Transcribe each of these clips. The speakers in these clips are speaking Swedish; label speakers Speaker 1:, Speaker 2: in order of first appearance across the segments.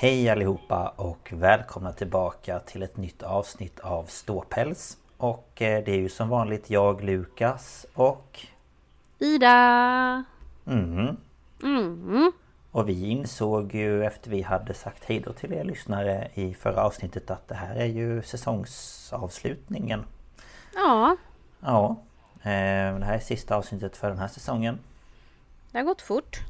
Speaker 1: Hej allihopa och välkomna tillbaka till ett nytt avsnitt av Ståpäls. Och eh, det är ju som vanligt jag, Lukas och...
Speaker 2: Ida!
Speaker 1: Mhm.
Speaker 2: Mm.
Speaker 1: Och vi insåg ju efter vi hade sagt hejdå till er lyssnare i förra avsnittet att det här är ju säsongsavslutningen.
Speaker 2: Ja,
Speaker 1: Ja. eh, Det här är sista avsnittet för den här säsongen.
Speaker 2: det har gått fort.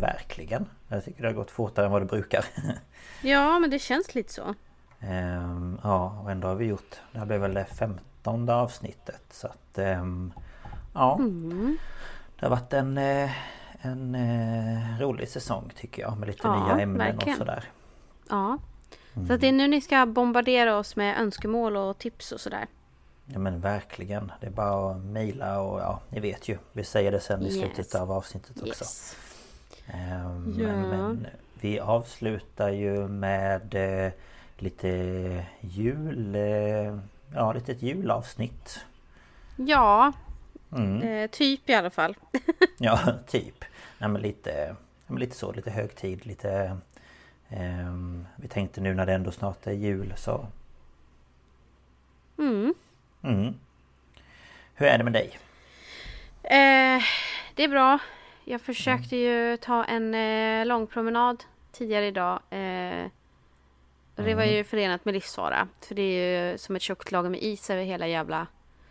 Speaker 1: Verkligen. Jag tycker det har gått fortare än vad det brukar.
Speaker 2: Ja, men det känns lite så.
Speaker 1: Ehm, ja, och ändå har vi gjort... Det här blev väl det femtonde avsnittet så att... ehm, ja. Det har varit en... eh, En eh, rolig säsong tycker jag med lite
Speaker 2: Ja,
Speaker 1: nya ämnen
Speaker 2: verkligen.
Speaker 1: och sådär.
Speaker 2: Ja. Så att det är nu ni ska bombardera oss med önskemål och tips och sådär.
Speaker 1: Ja men verkligen. Det är bara att mejla och ja, ni vet ju. Vi säger det sen i
Speaker 2: Yes.
Speaker 1: slutet av avsnittet också.
Speaker 2: Yes.
Speaker 1: Ehm,
Speaker 2: Ja.
Speaker 1: men, vi avslutar ju med eh, lite jul... Eh, ja, lite ett julavsnitt.
Speaker 2: Ja,
Speaker 1: Mm.
Speaker 2: eh, typ i alla fall.
Speaker 1: Ja, typ. Nej men lite, men lite så, lite högtid, lite... ehm, vi tänkte nu när det ändå snart är jul så...
Speaker 2: Mm.
Speaker 1: Mm. Hur är det med dig?
Speaker 2: Eh, det är bra. Jag försökte ju ta en eh, lång promenad tidigare idag. Eh, och det var ju förenat med livsfara. För det är ju som ett tjockt lager med is över hela jävla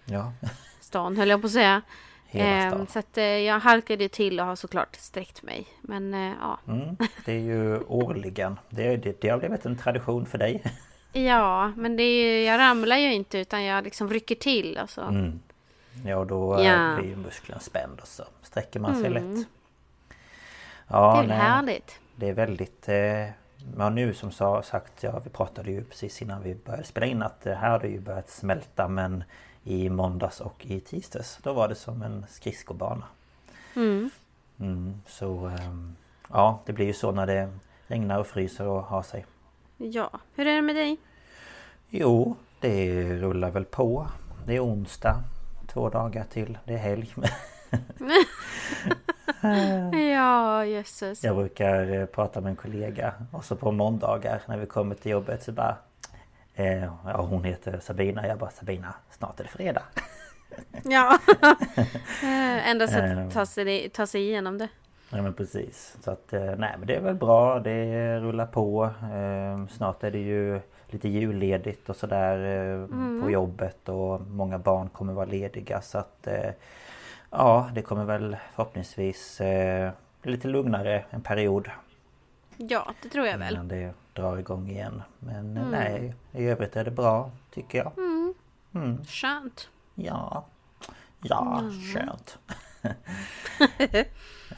Speaker 1: Ja,
Speaker 2: stan höll jag på att säga.
Speaker 1: stan.
Speaker 2: så att eh, jag halkade till och har såklart sträckt mig. Men eh, ja.
Speaker 1: Mm, det är ju årligen. Det, det, det har blivit en tradition för dig.
Speaker 2: Ja, men det är, ju- jag ramlar ju inte utan jag liksom rycker till. Alltså.
Speaker 1: Mm. Ja, och då eh,
Speaker 2: Ja.
Speaker 1: blir ju musklerna spänd och så sträcker man sig
Speaker 2: Mm.
Speaker 1: lätt.
Speaker 2: Det
Speaker 1: Ja,
Speaker 2: är väl
Speaker 1: nej,
Speaker 2: härligt.
Speaker 1: det är väldigt... Eh, ja, nu som sa, sagt, ja vi pratade ju precis innan vi började spela in att det här hade ju börjat smälta men i måndags och i tisdags då var det som en skridskobana.
Speaker 2: Mm.
Speaker 1: Mm, så ehm, ja, det blir ju så när det regnar och fryser och har sig.
Speaker 2: Ja, hur är det med dig?
Speaker 1: Jo, det rullar väl på. Det är onsdag. Två dagar till. Det är helg.
Speaker 2: Ja, jösses.
Speaker 1: Jag brukar eh, prata med en kollega och så på måndagar när vi kommer till jobbet så bara eh, Ja hon heter Sabina. Jag bara Sabina, snart är det fredag.
Speaker 2: Ja. Enda sättet att ta sig, ta sig igenom det.
Speaker 1: Ja men precis. Så att eh, nej men det är väl bra. Det rullar på. Eh, Snart är det ju lite julledigt och sådär eh, på jobbet och många barn kommer vara lediga så att eh, Ja det kommer väl förhoppningsvis eh, bli lite lugnare en period
Speaker 2: Ja, det tror jag väl.
Speaker 1: innan det drar igång igen. Men eh, nej i övrigt är det bra tycker jag. Mm.
Speaker 2: Skönt.
Speaker 1: Ja. Ja, skönt.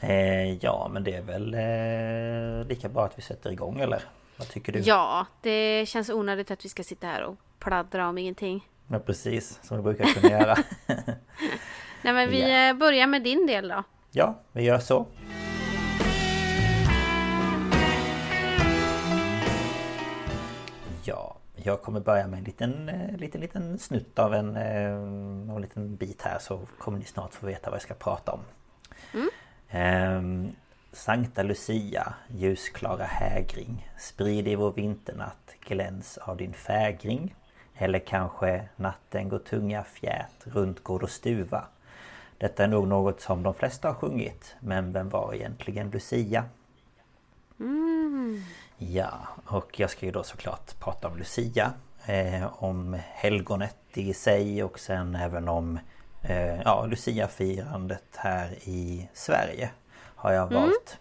Speaker 1: eh, ja men det är väl eh, lika bra att vi sätter igång eller? Vad tycker du?
Speaker 2: Ja, det känns onödigt att vi ska sitta här och pladdra om ingenting.
Speaker 1: Ja precis, som vi brukar kunna göra.
Speaker 2: Nej men vi eh, börjar med din del då.
Speaker 1: ja, vi gör så. Ja, jag kommer börja med en liten, eh, liten, liten snutt av en, eh, en liten bit här så kommer ni snart få veta vad jag ska prata om. Ehm, Sankta Lucia, ljusklara hägring Sprid i vår vinternatt gläns av din fägring. Eller kanske natten går tunga fjät runt gård och stuva. Detta är nog något som de flesta har sjungit Men vem var egentligen Lucia? Ja, och jag ska ju då såklart prata om Lucia eh, Om helgonet i sig och sen även om eh, ja, Lucia-firandet här i Sverige Har jag valt.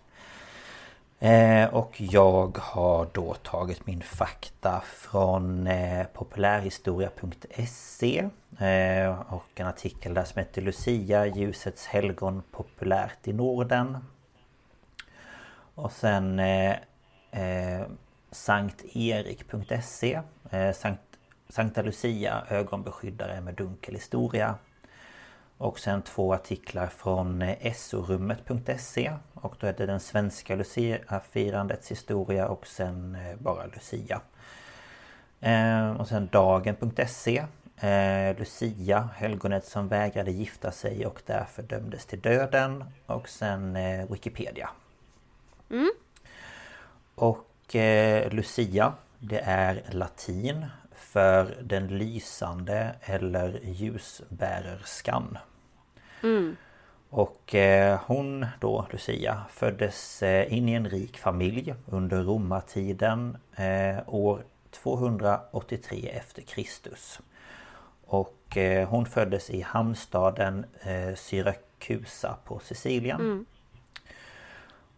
Speaker 1: Eh, Och jag har då tagit min fakta från eh, populärhistoria.se eh, Och en artikel där som heter Lucia, ljusets helgon populärt i Norden. Och sen eh, eh, Sankt-Erik.se eh, Sankt, Sankta Lucia ögonbeskyddare med dunkel historia Och sen två artiklar från eh, SO-rummet.se Och då är det den svenska Lucia-firandets historia och sen eh, bara Lucia. Eh, Och sen dagen.se Lucia, helgonet som vägrade gifta sig och därför dömdes till döden. Och sen Wikipedia. Och eh, Lucia Det är latin för den lysande eller ljusbärerskan. Och eh, hon då, Lucia, föddes eh, in i en rik familj under romartiden eh, år 283 efter Kristus. Och hon föddes i hamnstaden Syrakusa på Sicilien.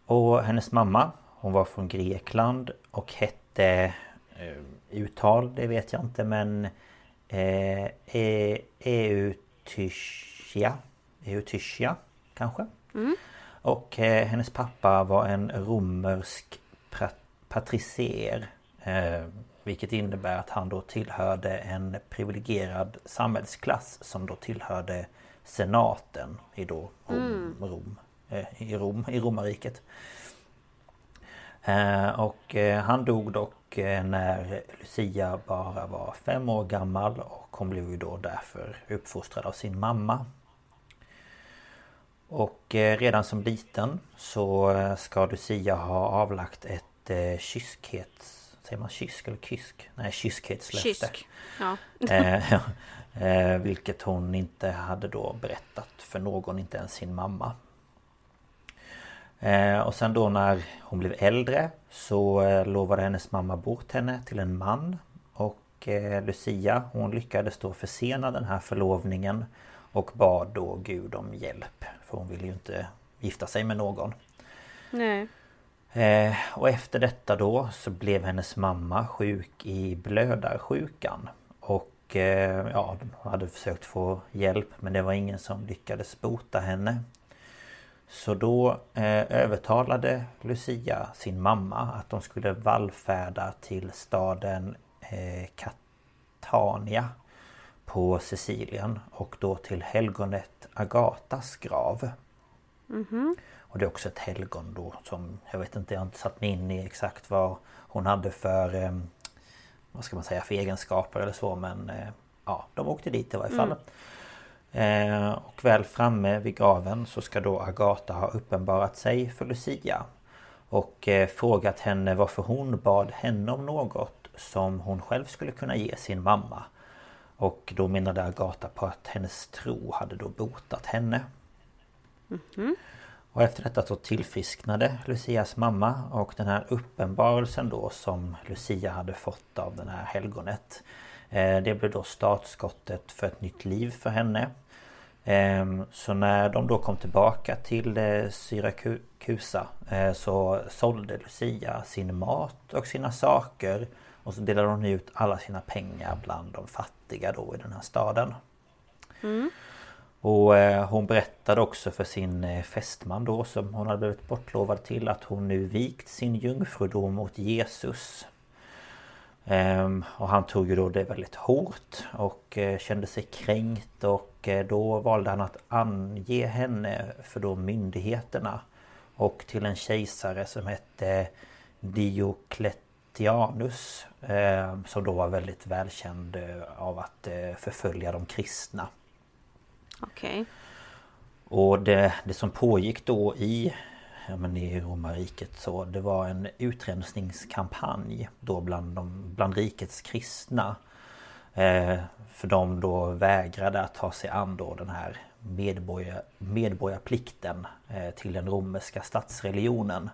Speaker 1: Och hennes mamma Hon var från Grekland och hette Uttal, det vet jag inte men eh, e, Eutychia Eutychia kanske? Och eh, hennes pappa var en romersk patricer eh, Vilket innebär att han då tillhörde en privilegierad samhällsklass som då tillhörde senaten i då Rom, Rom, eh, i Rom, i romarriket. Eh, och eh, han dog dock eh, när Lucia bara var fem år gammal och hon blev ju då därför uppfostrad av sin mamma. Och eh, redan som liten så eh, ska Lucia ha avlagt ett eh, kyskhets... Säger man kysk eller kysk? Nej, kyskhetslöfte.
Speaker 2: Kysk. Ja.
Speaker 1: Eh, eh, vilket hon inte hade då berättat för någon, inte ens sin mamma. Eh, och sen då när hon blev äldre så eh, lovade hennes mamma bort henne till en man. Och eh, Lucia hon lyckades då försena den här förlovningen och bad då Gud om hjälp. För hon ville ju inte gifta sig med någon.
Speaker 2: Nej.
Speaker 1: Eh, och efter detta då så blev hennes mamma sjuk i blödarsjukan. Och eh, ja, de hade försökt få hjälp men det var ingen som lyckades bota henne. Så då eh, övertalade Lucia sin mamma att de skulle vallfärda till staden eh, Catania på Sicilien och då till helgonet Agatas grav. Och det är också ett helgon då som Jag vet inte, jag har inte satt mig in i exakt vad hon hade för eh, Vad ska man säga för egenskaper eller så men eh, Ja, de åkte dit i varje fall. Eh, och väl framme vid graven så ska då Agata ha uppenbarat sig för Lucia. Och eh, frågat henne varför hon bad henne om något som hon själv skulle kunna ge sin mamma. Och då menade Agata på att hennes tro hade då botat henne. Och efter detta så tillfrisknade Lucias mamma och den här uppenbarelsen då som Lucia hade fått av den här helgonet Det blev då startskottet för ett nytt liv för henne. Ehm, Så när de då kom tillbaka till eh, Syrakusa eh, Så sålde Lucia sin mat och sina saker Och så delade hon ut alla sina pengar bland de fattiga då i den här staden. Och eh, hon berättade också för sin eh, fästman då som hon hade blivit bortlovad till att hon nu vikt sin jungfrudom åt Jesus. Ehm, och han tog ju då det väldigt hårt och eh, kände sig kränkt och då valde han att ange henne för då myndigheterna. Och till en kejsare som hette Diocletianus ehm, Som då var väldigt välkänd av att förfölja de kristna.
Speaker 2: Okej. Okay.
Speaker 1: Och det, det som pågick då i ja, men i romarriket så det var en utrensningskampanj då bland, de, bland rikets kristna. Eh, för de då vägrade att ta sig an då den här medborgar, medborgarplikten eh, till den romerska statsreligionen.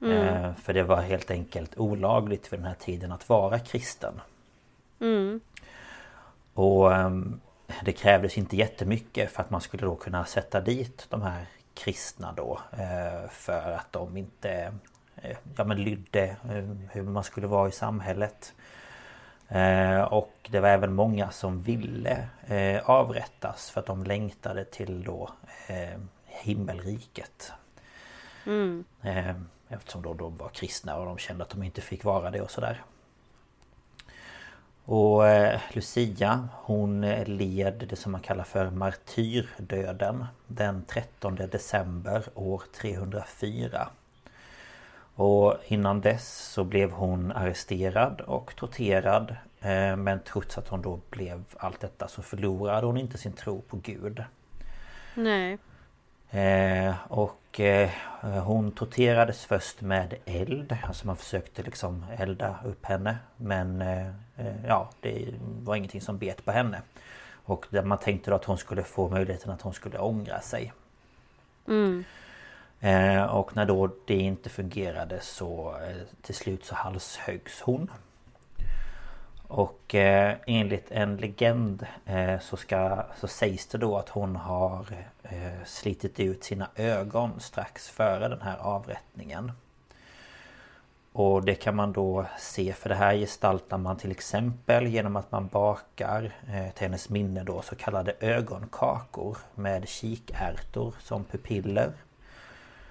Speaker 1: Mm. Eh, för det var helt enkelt olagligt vid den här tiden att vara kristen.
Speaker 2: Mm.
Speaker 1: Och ehm, det krävdes inte jättemycket för att man skulle då kunna sätta dit de här kristna då eh, för att de inte eh, ja, men lydde eh, hur man skulle vara i samhället. Och det var även många som ville avrättas för att de längtade till då himmelriket.
Speaker 2: Mm.
Speaker 1: Eftersom då de var kristna och de kände att de inte fick vara det och sådär. Och eh, Lucia hon led det som man kallar för martyrdöden den 13 december år 304. Och innan dess så blev hon arresterad och torterad eh, Men trots att hon då blev allt detta så förlorade hon inte sin tro på Gud.
Speaker 2: Nej.
Speaker 1: Eh, och eh, hon torterades först med eld. Alltså man försökte liksom elda upp henne. Men eh ja, det var ingenting som bet på henne. Och man tänkte då att hon skulle få möjligheten att hon skulle ångra sig.
Speaker 2: Mm.
Speaker 1: Eh, och när då det inte fungerade så eh, till slut så halshöggs hon. Och eh, enligt en legend eh, så, ska, så sägs det då att hon har eh, slitit ut sina ögon strax före den här avrättningen. Och det kan man då se för det här gestaltar man till exempel genom att man bakar eh, till hennes minne då så kallade ögonkakor med kikärtor som pupiller.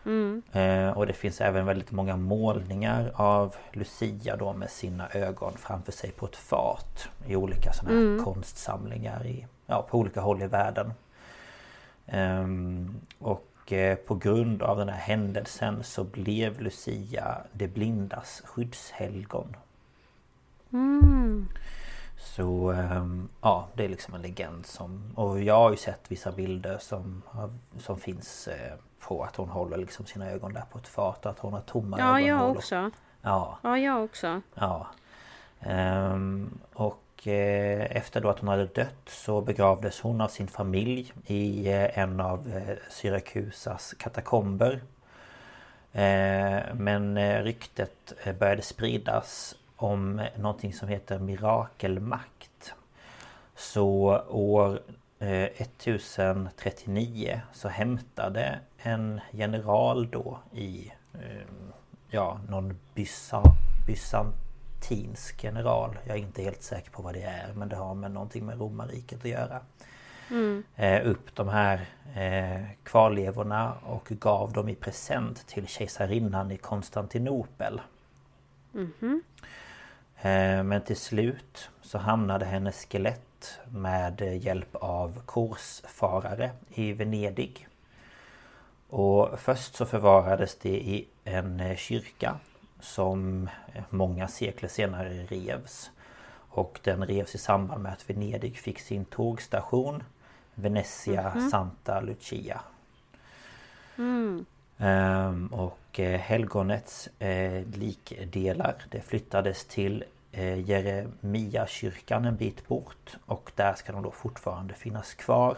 Speaker 2: Mm.
Speaker 1: Eh, och det finns även väldigt många målningar av Lucia då med sina ögon framför sig på ett fat I olika sådana här mm. konstsamlingar i, ja, på olika håll i världen. Um, och eh, på grund av den här händelsen så blev Lucia det blindas skyddshelgon.
Speaker 2: Mm.
Speaker 1: Så um, ja, det är liksom en legend som... Och jag har ju sett vissa bilder som, som finns eh, på att hon håller liksom sina ögon där på ett fat och att hon har tomma
Speaker 2: ja, ögonhålor. Ja, jag också.
Speaker 1: Ja.
Speaker 2: Ja, jag också.
Speaker 1: Ja. Um, och och eh, efter då att hon hade dött så begravdes hon av sin familj i eh, en av eh, Syrakusas katakomber. Men ryktet började spridas om någonting som heter mirakelmakt. Så år 1039 så hämtade en general då i ja, någon byssa, bysantinsk general. Jag är inte helt säker på vad det är men det har med någonting med romarriket att göra.
Speaker 2: Mm.
Speaker 1: upp de här eh, kvarlevorna och gav dem i present till kejsarinnan i Konstantinopel.
Speaker 2: Mm -hmm.
Speaker 1: men till slut så hamnade hennes skelett med hjälp av korsfarare i Venedig. Och först så förvarades det i en kyrka som många sekler senare revs. Och den revs i samband med att Venedig fick sin tågstation Venezia mm -hmm. Santa Lucia.
Speaker 2: Mm.
Speaker 1: Um, och eh, helgonets eh, likdelar det flyttades till eh, Jeremia-kyrkan en bit bort och där ska de då fortfarande finnas kvar.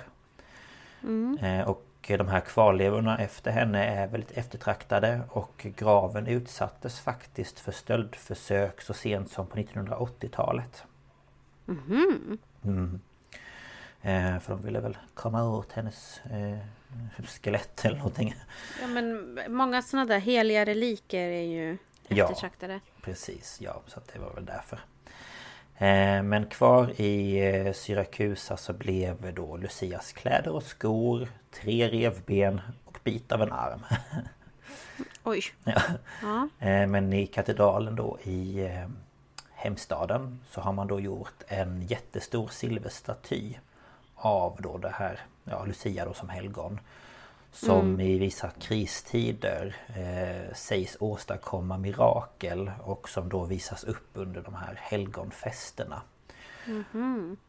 Speaker 2: Mm.
Speaker 1: Eh, och de här kvarlevorna efter henne är väldigt eftertraktade och graven utsattes faktiskt för stöldförsök så sent som på 1980-talet.
Speaker 2: Mm.
Speaker 1: Mm. Eh, för de ville väl komma åt hennes eh, skelett eller någonting.
Speaker 2: Ja men många sådana där heliga reliker är ju eftertraktade.
Speaker 1: Ja, precis. Ja, så det var väl därför. Eh, men kvar i eh, Syrakusa så blev då Lucias kläder och skor, tre revben och bit av en arm.
Speaker 2: Oj.
Speaker 1: Ja.
Speaker 2: Ja.
Speaker 1: Eh, Men i katedralen då i hemstaden så har man då gjort en jättestor silverstaty av då det här, ja Lucia då som helgon. Som i vissa kristider eh, sägs åstadkomma mirakel och som då visas upp under de här helgonfesterna.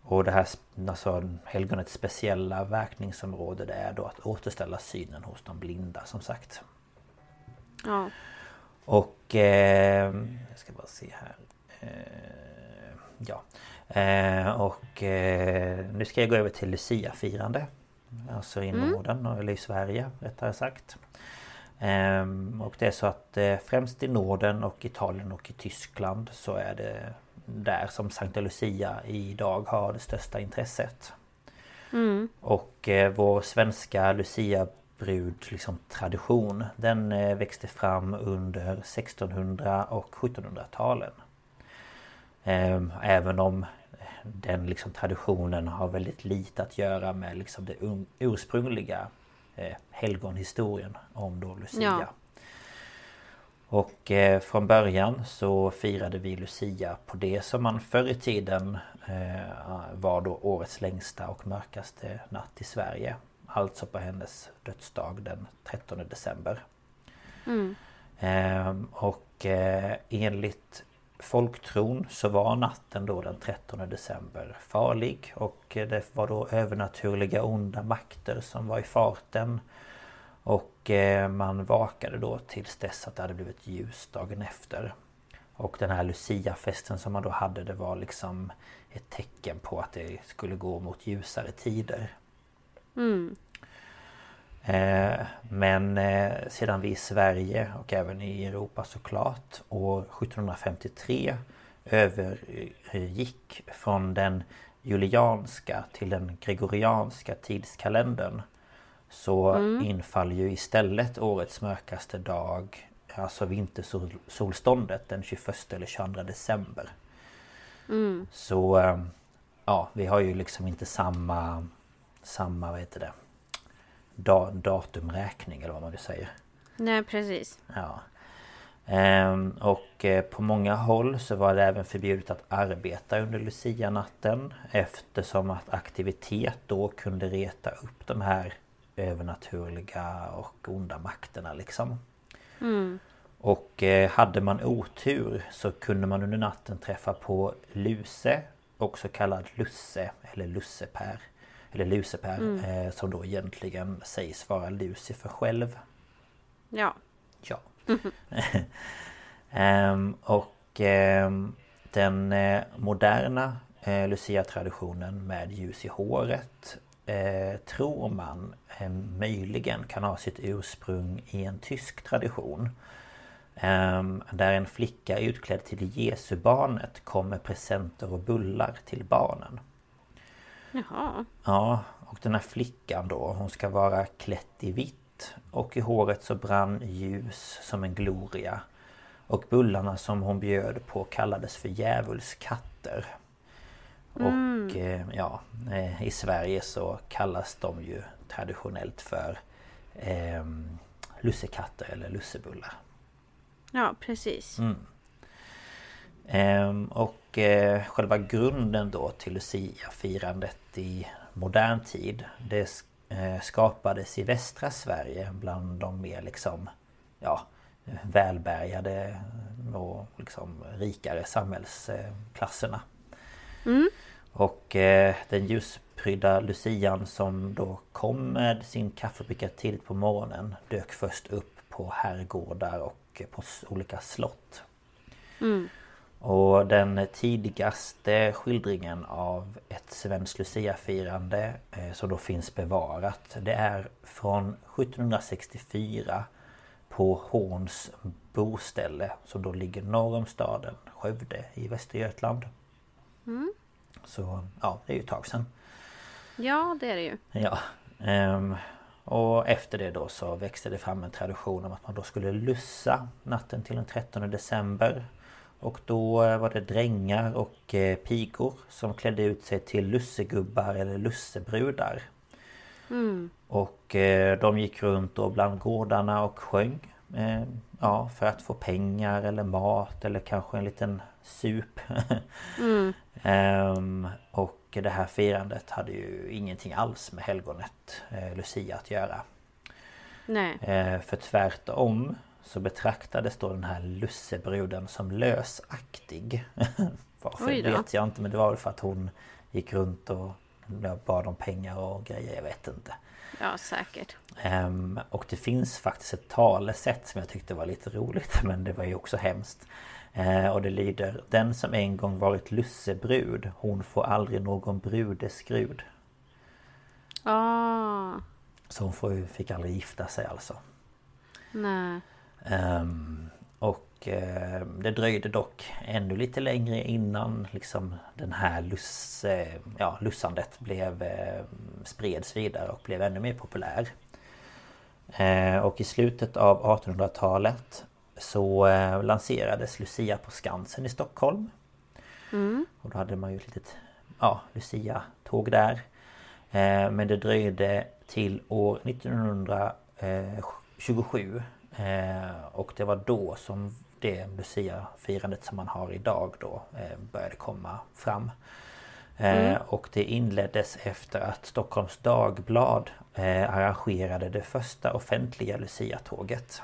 Speaker 1: Och det här alltså, helgonets speciella verkningsområde det är då att återställa synen hos de blinda som sagt.
Speaker 2: Ja.
Speaker 1: Och... Eh, jag ska bara se här. Eh, ja. Eh, och eh, nu ska jag gå över till Lucia-firande. Alltså i Norden, eller i Sverige rättare sagt. Ehm, och det är så att eh, främst i Norden och Italien och i Tyskland så är det där som Sankta Lucia idag har det största intresset. Och eh, vår svenska Lucia brud liksom tradition Den eh, växte fram under 1600 och 1700-talen Ehm, Även om den liksom traditionen har väldigt lite att göra med liksom det un- ursprungliga eh, helgonhistorien om då Lucia.
Speaker 2: Ja.
Speaker 1: Och eh, från början så firade vi Lucia på det som man förr i tiden eh, var då årets längsta och mörkaste natt i Sverige. Alltså på hennes dödsdag den 13 december. Ehm, och eh, enligt folktron så var natten då den 13 december farlig och det var då övernaturliga onda makter som var i farten. Och eh, man vakade då tills dess att det hade blivit ljus dagen efter. Och den här luciafesten som man då hade det var liksom ett tecken på att det skulle gå mot ljusare tider. Mm. Men eh, sedan vi i Sverige och även i Europa såklart år 1753 övergick från den julianska till den gregorianska tidskalendern så infaller ju istället årets mörkaste dag Alltså vintersolståndet den 21 eller 22 december. Så eh, ja, vi har ju liksom inte samma Samma, vad heter det? Da, datumräkning eller vad man nu säger.
Speaker 2: Nej precis.
Speaker 1: Ja. Ehm, och eh, på många håll så var det även förbjudet att arbeta under Lucia-natten eftersom att aktivitet då kunde reta upp de här övernaturliga och onda makterna liksom. Och eh, hade man otur så kunde man under natten träffa på Luse Också kallad Lusse eller Lusseper Eller Lucifer eh, som då egentligen sägs vara Lucifer själv
Speaker 2: Ja.
Speaker 1: Ja. Ehm, och ehm, den eh, moderna eh, Lucia-traditionen med ljus i håret eh, tror man eh, möjligen kan ha sitt ursprung i en tysk tradition. Ehm, där en flicka utklädd till Jesubarnet kom med presenter och bullar till barnen.
Speaker 2: Jaha.
Speaker 1: Ja, och den här flickan då, hon ska vara klätt i vitt och i håret så brann ljus som en gloria. Och bullarna som hon bjöd på kallades för djävulskatter. Och eh, ja, eh, i Sverige så kallas de ju traditionellt för eh, lussekatter eller lussebullar.
Speaker 2: Ja precis.
Speaker 1: Ehm, och eh, själva grunden då till Lucia-firandet i modern tid Det eh, skapades i västra Sverige bland de mer liksom Ja Välbärgade och liksom rikare samhällsklasserna Och eh, den ljusprydda Lucian som då kom med sin kaffebricka tidigt på morgonen Dök först upp på herrgårdar och på olika slott och den tidigaste skildringen av ett svenskt Lucia-firande eh, som då finns bevarat Det är från 1764 på Horns boställe som då ligger norr om staden Skövde i Västergötland. Så ja, det är ju ett tag sedan.
Speaker 2: Ja det är det ju.
Speaker 1: Ja. ehm, och efter det då så växte det fram en tradition om att man då skulle lussa natten till den 13 december. Och då eh, var det drängar och eh, pigor som klädde ut sig till lussegubbar eller lussebrudar.
Speaker 2: Mm.
Speaker 1: Och eh, de gick runt då bland gårdarna och sjöng. Ja, för att få pengar eller mat eller kanske en liten sup.
Speaker 2: Mm.
Speaker 1: Ehm, och det här firandet hade ju ingenting alls med helgonet Lucia att göra.
Speaker 2: Nej.
Speaker 1: För tvärtom så betraktades då den här lussebruden som lösaktig. Varför vet jag inte men det var väl för att hon gick runt och bad om pengar och grejer, jag vet inte.
Speaker 2: Ja säkert.
Speaker 1: Um, och det finns faktiskt ett talesätt som jag tyckte var lite roligt men det var ju också hemskt. Uh, och det lyder Den som en gång varit lussebrud Hon får aldrig någon brudeskrud.
Speaker 2: Ah.
Speaker 1: Så hon får, fick aldrig gifta sig alltså.
Speaker 2: Nej.
Speaker 1: Um, och uh, det dröjde dock ännu lite längre innan liksom den här lus, uh, ja, lussandet blev, uh, spreds vidare och blev ännu mer populär. och i slutet av 1800-talet så lanserades Lucia på Skansen i Stockholm.
Speaker 2: Mm.
Speaker 1: Och då hade man ju ett litet ja, Lucia-tåg där. men det dröjde till år 1927 Eh, och det var då som det Lucia-firandet som man har idag då eh, började komma fram. Eh, mm. Och det inleddes efter att Stockholms Dagblad arrangerade det första offentliga Lucia-tåget.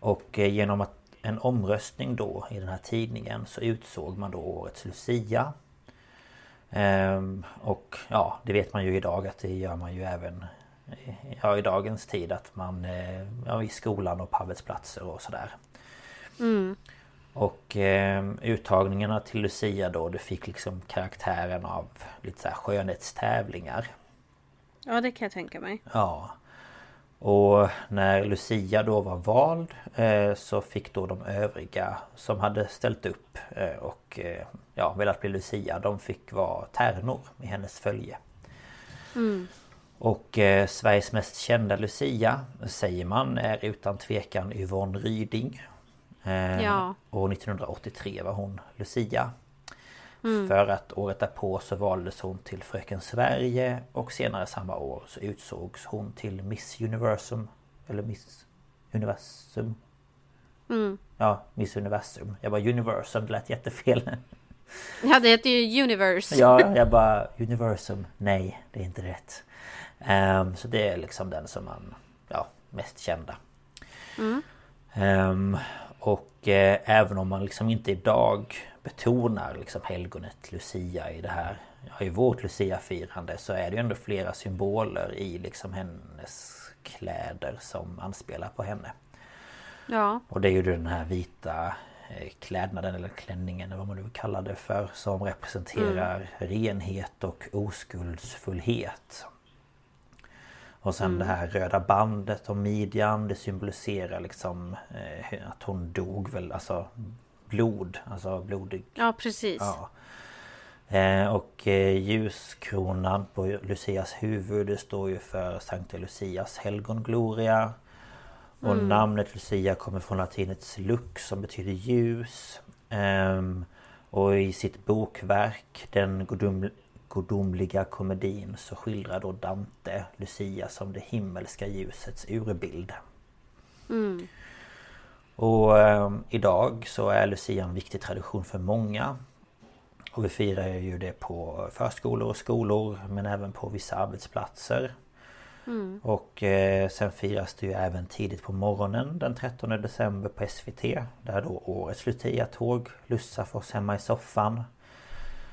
Speaker 1: Och genom att en omröstning då i den här tidningen så utsåg man då årets Lucia. Ehm, och ja, det vet man ju idag att det gör man ju även ja, i dagens tid att man eh, ja, i skolan och på arbetsplatser och sådär.
Speaker 2: Mm.
Speaker 1: Och eh, uttagningarna till Lucia då det fick liksom karaktären av lite så här skönhetstävlingar.
Speaker 2: Ja det kan jag tänka mig.
Speaker 1: Ja. Och när Lucia då var vald eh, så fick då de övriga som hade ställt upp eh, och eh, ja, velat bli Lucia de fick vara tärnor i hennes följe.
Speaker 2: Mm.
Speaker 1: Och eh, Sveriges mest kända Lucia säger man är utan tvekan Yvonne Ryding. Eh,
Speaker 2: ja.
Speaker 1: Och 1983 var hon Lucia.
Speaker 2: Mm.
Speaker 1: För att året därpå så valdes hon till Fröken Sverige och senare samma år så utsågs hon till Miss Universum. Eller Miss Universum.
Speaker 2: Mm.
Speaker 1: Ja, Miss Universum. Jag bara Universum, det lät jättefel.
Speaker 2: Ja, det heter ju Universe.
Speaker 1: ja, jag bara Universum. Nej, det är inte rätt. Um, så det är liksom den som man ja, mest kända.
Speaker 2: Mm.
Speaker 1: Och eh, även om man liksom inte idag betonar liksom helgonet Lucia i det här ja, i vårt Lucia-firande så är det ju ändå flera symboler i liksom hennes kläder som anspelar på henne.
Speaker 2: Ja.
Speaker 1: Och det är ju den här vita eh, klädnaden eller klänningen eller vad man nu kallar det för som representerar mm. renhet och oskuldsfullhet. Och sen mm. det här röda bandet om midjan det symboliserar liksom eh, att hon dog väl alltså blod, alltså blodig.
Speaker 2: Ja precis.
Speaker 1: Ja. Eh, och eh, ljuskronan på Lucias huvud det står ju för Sankta Lucias helgongloria. Och mm. namnet Lucia kommer från latinets lux som betyder ljus. Ehm, och i sitt bokverk Den gudomliga komedin så skildrar då Dante Lucia som det himmelska ljusets urbild.
Speaker 2: Mm.
Speaker 1: Och eh, idag så är Lucia en viktig tradition för många. Och vi firar ju det på förskolor och skolor men även på vissa arbetsplatser.
Speaker 2: Mm.
Speaker 1: Och eh, sen firas det ju även tidigt på morgonen den 13 december på SVT. Där då årets Lucia-tåg lussar för oss hemma i soffan.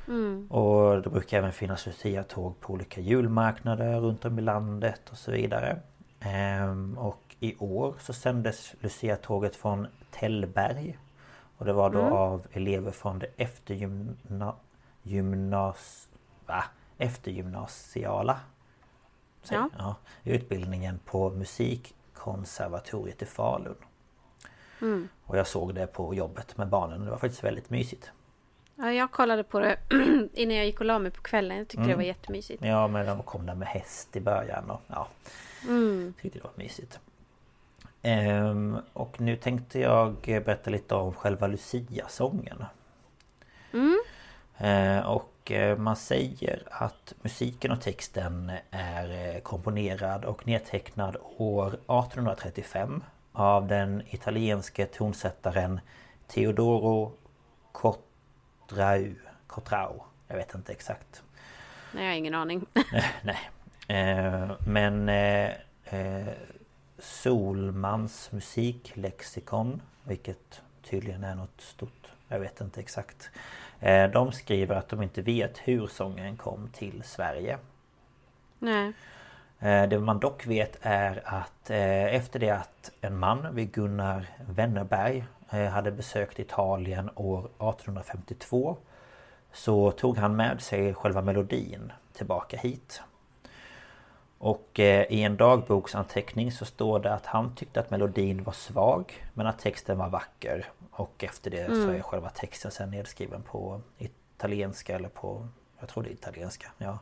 Speaker 2: Mm.
Speaker 1: Och det brukar även finnas Lucia-tåg på olika julmarknader runt om i landet och så vidare. Ehm, och i år så sändes Lucia-tåget från Tällberg. Och det var då mm. av elever från det eftergymna, gymnas, va? eftergymnasiala
Speaker 2: ja.
Speaker 1: Ja, utbildningen på Musikkonservatoriet i Falun.
Speaker 2: Mm.
Speaker 1: Och jag såg det på jobbet med barnen. Det var faktiskt väldigt mysigt.
Speaker 2: Ja, jag kollade på det innan jag gick och la mig på kvällen. Jag tyckte mm. det var jättemysigt.
Speaker 1: Ja, men de kom där med häst i början och ja.
Speaker 2: Mm.
Speaker 1: Tyckte det var mysigt. Ehm, och nu tänkte jag berätta lite om själva Lucia-sången. Mm. Ehm, och eh, man säger att musiken och texten är eh, komponerad och nedtecknad år 1835 av den italienske tonsättaren Teodoro Cotrau. Cotrau. Jag vet inte exakt.
Speaker 2: Nej, jag har ingen aning.
Speaker 1: Nej. Ehm, men eh, Solmans musiklexikon Vilket tydligen är något stort Jag vet inte exakt eh, De skriver att de inte vet hur sången kom till Sverige
Speaker 2: Nej
Speaker 1: eh, Det man dock vet är att eh, efter det att en man vid Gunnar Wennerberg hade besökt Italien år 1852 Så tog han med sig själva melodin tillbaka hit och eh, i en dagboksanteckning så står det att han tyckte att melodin var svag men att texten var vacker. Och efter det mm. så är själva texten sen nedskriven på italienska eller på... Jag tror det är italienska, ja.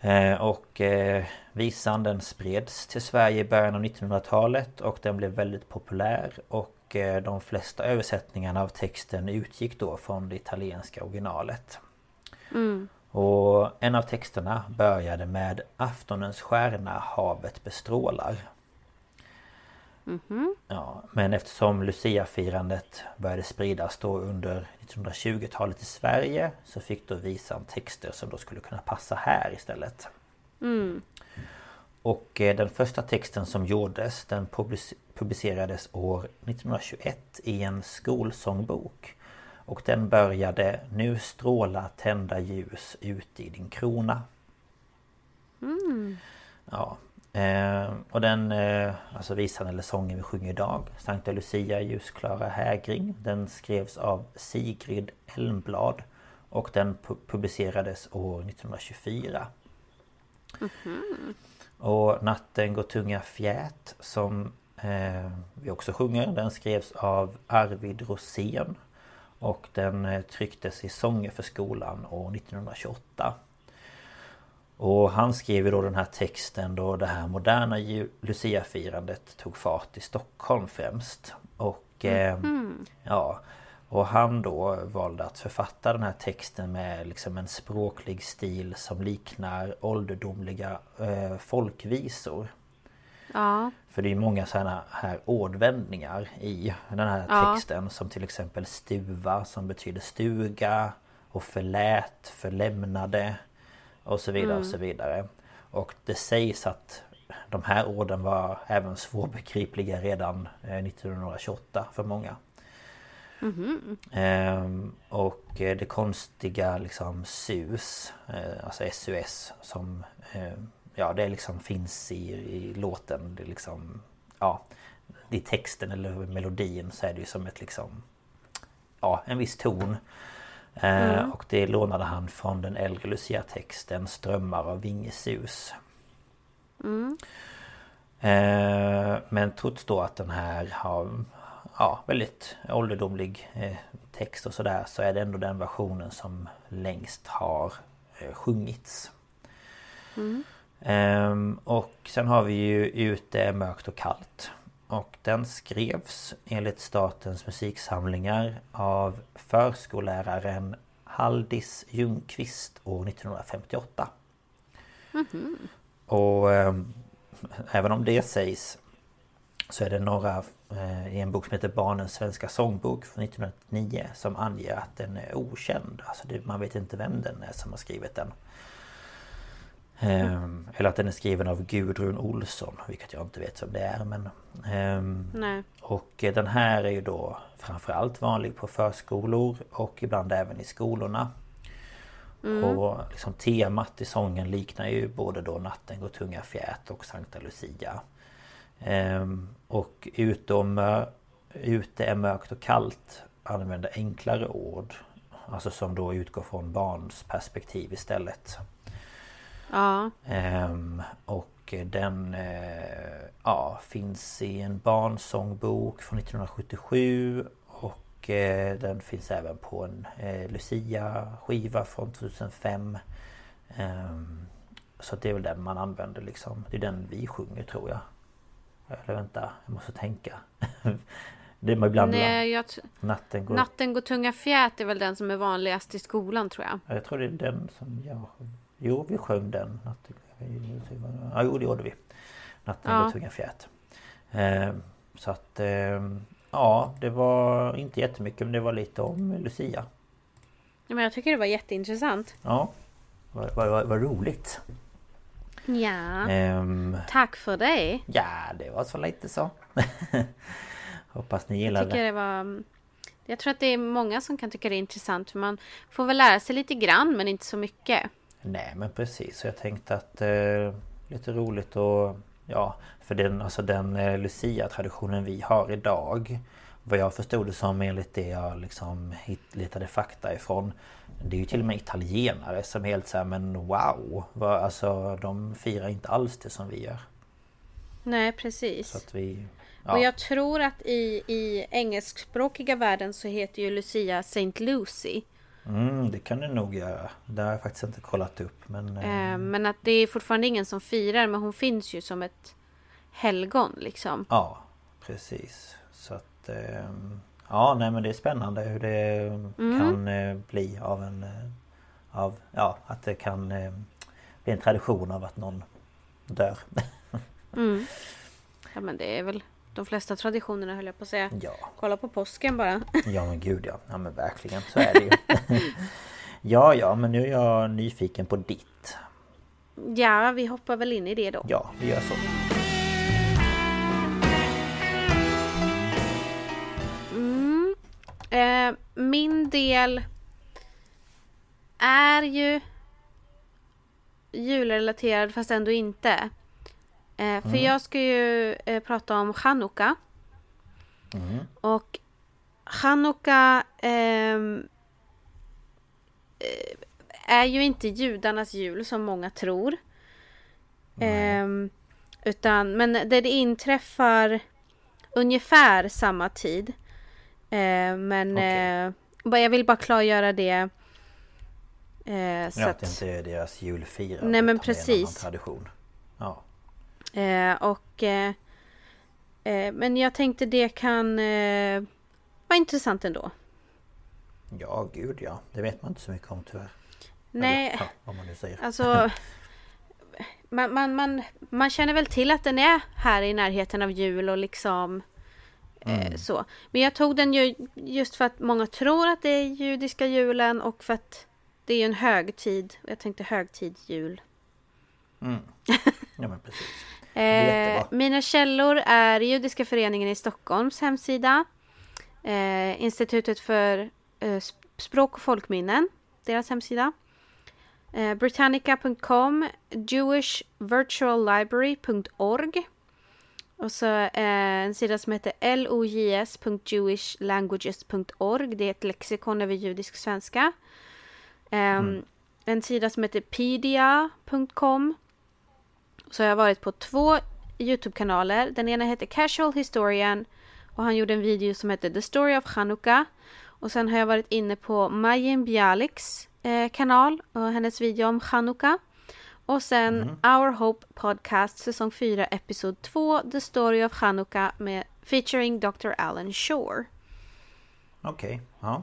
Speaker 1: Eh, och eh, visan den spreds till Sverige i början av 1900-talet och den blev väldigt populär och de flesta översättningarna av texten utgick då från det italienska originalet. Mm. Och en av texterna började med Aftonens stjärna havet bestrålar. Mm -hmm. ja, men eftersom Lucia-firandet började spridas då under 1920-talet i Sverige så fick då visan texter som då skulle kunna passa här istället. Mm. Och eh, den första texten som gjordes den publicerades år 1921 i en skolsångbok. Och den började Nu stråla tända ljus ute i din krona. Mm. Ja. Eh, och den eh, alltså visan eller sången vi sjunger idag Sankta Lucia ljusklara hägring Den skrevs av Sigrid Elmblad Och den pu publicerades år 1924 mm -hmm. Och Natten går tunga fjät som vi också sjunger Den skrevs av Arvid Rosén och den eh, trycktes i Sånger för skolan år 1928. Och han skrev då den här texten då det här moderna Lucia-firandet tog fart i Stockholm främst. Och mm. ja Och han då valde att författa den här texten med liksom en språklig stil som liknar ålderdomliga eh, folkvisor.
Speaker 2: Ja.
Speaker 1: För det är många sådana här ordvändningar i den här ja. texten som till exempel stuva som betyder stuga och förlät, förlämnade och så vidare mm. och så vidare. Och det sägs att de här orden var även svårbegripliga redan 1928 eh, för många. Mm ehm, och eh, det konstiga liksom SUS, eh, alltså SUS som Ja det liksom finns i, i låten det liksom Ja I texten eller melodin så är det ju som ett liksom Ja en viss ton eh, mm. Och det lånade han från den äldre Lucia-texten Strömmar av vingesus mm. eh, Men trots då att den här har Ja väldigt ålderdomlig eh, text och sådär så är det ändå den versionen som längst har eh, sjungits. Mm. Ehm, och sen har vi ju Ute är mörkt och kallt. Och den skrevs enligt Statens musiksamlingar av förskolläraren Haldis Ljungqvist år 1958. Mm -hmm. Och eh, även om det sägs så är det några eh, i en bok som heter Barnens svenska sångbok från 1909 som anger att den är okänd. Alltså det, man vet inte vem den är som har skrivit den. Um, eller att den är skriven av Gudrun Olsson Vilket jag inte vet vem det är men um, Och den här är ju då Framförallt vanlig på förskolor och ibland även i skolorna. Mm. Och liksom temat i sången liknar ju både då Natten går tunga fjät och Sankta Lucia. Um, Och utom Ute är mörkt och kallt Använder enklare ord Alltså som då utgår från barns perspektiv istället
Speaker 2: Ja.
Speaker 1: Ehm, och den eh, ja, finns i en barnsångbok från 1977 och eh, den finns även på en eh, Lucia-skiva från 2005. Ehm, så det är väl den man använder liksom. Det är den vi sjunger tror jag. Eller vänta, jag måste tänka. det är ibland
Speaker 2: Nej, jag
Speaker 1: natten går...
Speaker 2: Natten går tunga fjät är väl den som är vanligast i skolan tror jag.
Speaker 1: Jag tror det är den som jag... Jo, vi sjöng den. Natten... Ja, jo, det gjorde vi. Natten
Speaker 2: Ja.
Speaker 1: tunga fjät. Eh, så att... Eh, ja, det var inte jättemycket men det var lite om Lucia.
Speaker 2: Ja, men jag tycker det var jätteintressant.
Speaker 1: Ja. Vad, vad, vad roligt.
Speaker 2: Ja,
Speaker 1: Ehm,
Speaker 2: tack för det.
Speaker 1: ja, det var så lite så. Hoppas ni
Speaker 2: Jag
Speaker 1: gillade
Speaker 2: tycker
Speaker 1: det.
Speaker 2: det var... Jag tror att det är många som kan tycka det är intressant för man får väl lära sig lite grann men inte så mycket.
Speaker 1: Nej men precis, så jag tänkte att eh, lite roligt och ja för den, alltså den eh, Lucia-traditionen vi har idag Vad jag förstod det som enligt det jag liksom letade fakta ifrån Det är ju till och med italienare som är helt såhär men wow! Vad, alltså de firar inte alls det som vi gör.
Speaker 2: Nej, precis.
Speaker 1: Vi...
Speaker 2: Och
Speaker 1: Ja,
Speaker 2: jag tror att i, i engelskspråkiga världen så heter ju Lucia Saint Lucy.
Speaker 1: Mm, det kan det nog göra. Det har jag faktiskt inte kollat upp men... eh,
Speaker 2: Eh, men att det är fortfarande ingen som firar men hon finns ju som ett helgon liksom.
Speaker 1: Ja, precis. Så att... ehm, Ja, nej men det är spännande hur det kan eh, bli av en... eh, Av, ja, att det kan eh, bli en tradition av att någon dör.
Speaker 2: Ja men det är väl de flesta traditionerna höll jag på att säga.
Speaker 1: ja,
Speaker 2: Kolla på påsken bara.
Speaker 1: ja men gud ja. Ja men verkligen, så är det ju. ja, ja, men nu är jag nyfiken på ditt.
Speaker 2: ja, vi hoppar väl in i det då.
Speaker 1: Ja, vi gör så.
Speaker 2: Eh, min del är ju julrelaterad fast ändå inte. Eh, för jag ska ju eh, prata om Chanukka. Och Chanukka ehm, eh, är ju inte judarnas jul som många tror. Ehm, utan, men det, det inträffar ungefär samma tid. Eh, men
Speaker 1: Okej.
Speaker 2: eh, jag vill bara klargöra det. Eh, så
Speaker 1: att
Speaker 2: att,
Speaker 1: det inte är deras julfirande.
Speaker 2: Nej, men
Speaker 1: utan det är en
Speaker 2: precis.
Speaker 1: annan tradition.
Speaker 2: Eh, och, eh, eh, men jag tänkte det kan eh, vara intressant ändå.
Speaker 1: ja, gud ja. Det vet man inte så mycket om tyvärr.
Speaker 2: Nej,
Speaker 1: Eller, ja, vad man nu säger.
Speaker 2: Alltså man, man, man, man känner väl till att den är här i närheten av jul och liksom eh, så. Men jag tog den ju just för att många tror att det är judiska julen och för att det är ju en högtid. Jag tänkte högtid jul.
Speaker 1: Ja men precis.
Speaker 2: Eh, mina källor är Judiska föreningen i Stockholms hemsida. Eh, Institutet för eh, sp- språk och folkminnen, deras hemsida. Eh, Britannica.com, jewishvirtuallibrary.org och så eh, en sida som heter lojs.jewishlanguages.org. Det är ett lexikon över judisk svenska. Ehm, En sida som heter pedia.com så har jag varit på två Youtube-kanaler. Den ena heter Casual Historian och han gjorde en video som heter The Story of Chanukka. Och sen har jag varit inne på Majen Bialiks eh, kanal och hennes video om Chanukka. Och sen Our Hope Podcast säsong 4 episod 2 The Story of Chanukka med featuring Dr. Alan Shore.
Speaker 1: Okej, ja.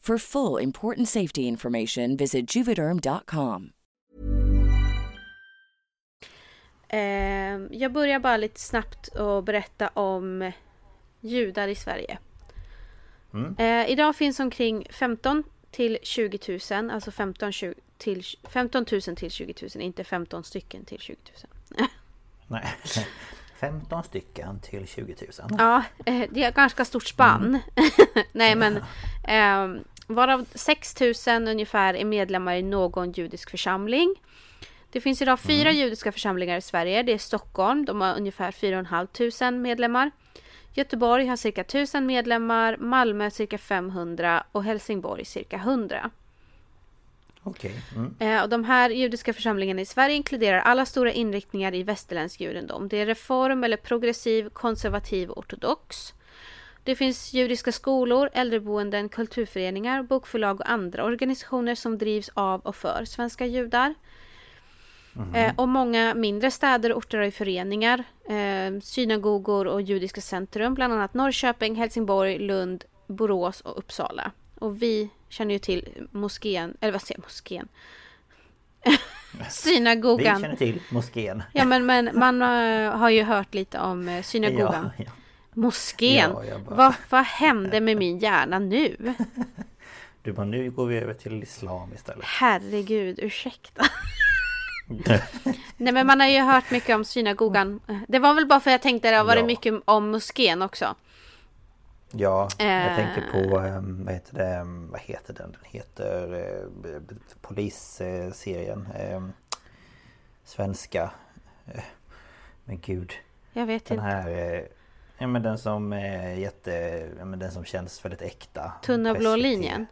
Speaker 3: For full important safety information, visit juvederm.com.
Speaker 2: Eh, jag börjar bara lite snabbt och berätta om judar i Sverige.
Speaker 1: Mm.
Speaker 2: Eh, idag finns omkring 15 till 20 000, alltså 15, 20, till, 15 000 till 20 000, inte 15 stycken till 20 000.
Speaker 1: Nej. 15 stycken till 20 000.
Speaker 2: Ja, eh, det är ett ganska stort spann. Nej men eh, varav 6 000 ungefär är medlemmar i någon judisk församling. Det finns idag fyra judiska församlingar i Sverige. Det är Stockholm, de har ungefär 4 500 medlemmar. Göteborg har cirka 1000 medlemmar, Malmö cirka 500 och Helsingborg cirka 100.
Speaker 1: Okej. Mm.
Speaker 2: Eh, och de här judiska församlingarna i Sverige inkluderar alla stora inriktningar i västerländsk judendom. Det är reform eller progressiv, konservativ och ortodox. Det finns judiska skolor, äldreboenden, kulturföreningar, bokförlag och andra organisationer som drivs av och för svenska judar. Eh, och många mindre städer och orter har föreningar, eh, synagogor och judiska centrum, bland annat Norrköping, Helsingborg, Lund, Borås och Uppsala. Och vi känner ju till moskén, eller vad säger jag, moskén?
Speaker 1: Vi
Speaker 2: Synagogan.
Speaker 1: känner till moskén.
Speaker 2: Ja men, men man eh, har ju hört lite om synagogan.
Speaker 1: Ja, ja.
Speaker 2: Moskén.
Speaker 1: Ja, bara-
Speaker 2: Vad, vad hände med min hjärna nu?
Speaker 1: Du bara, nu går vi över till islam istället.
Speaker 2: Herregud, ursäkta. Nej men man har ju hört mycket om synagogan. Det var väl bara för jag tänkte det har varit
Speaker 1: Ja.
Speaker 2: mycket om moskén också.
Speaker 1: Ja, jag
Speaker 2: Eh.
Speaker 1: tänker på, ehm, vad heter det, ehm, vad heter den? Den heter eh, Polisserien. ehm, Svenska. Eh, Men gud.
Speaker 2: Jag vet
Speaker 1: Den
Speaker 2: inte.
Speaker 1: här... Ja men den som är jätte... Ja men den som känns väldigt äkta.
Speaker 2: Tunna blå linjen.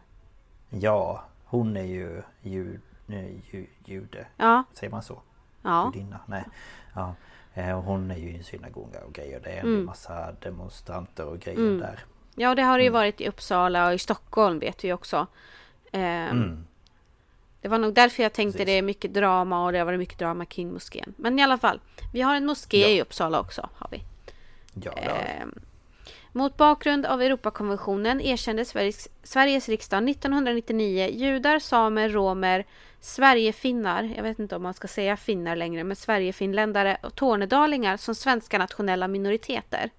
Speaker 1: Ja, hon är ju jud, ju, ju, jude.
Speaker 2: Ja,
Speaker 1: Säger man så?
Speaker 2: ja.
Speaker 1: Judinna? Nej. Ja. Eh, och Hon är ju i en synagoga och grejer. Det är en
Speaker 2: Mm.
Speaker 1: massa demonstranter och grejer
Speaker 2: Mm.
Speaker 1: där.
Speaker 2: Ja, det har det ju
Speaker 1: Mm.
Speaker 2: varit i Uppsala och i Stockholm vet vi också. Ehm,
Speaker 1: Mm.
Speaker 2: Det var nog därför jag tänkte
Speaker 1: Precis.
Speaker 2: det är mycket drama och det har varit mycket drama kring moskén. Men i alla fall, vi har en moské
Speaker 1: Ja.
Speaker 2: i Uppsala också. Har vi.
Speaker 1: Ja.
Speaker 2: Ehm, Mot bakgrund av Europakonventionen erkände Sveriges, Sveriges riksdag 1999 judar, samer, romer, Sverigefinnar, jag vet inte om man ska säga finnar längre, men Sverigefinländare och tornedalingar som svenska nationella minoriteter.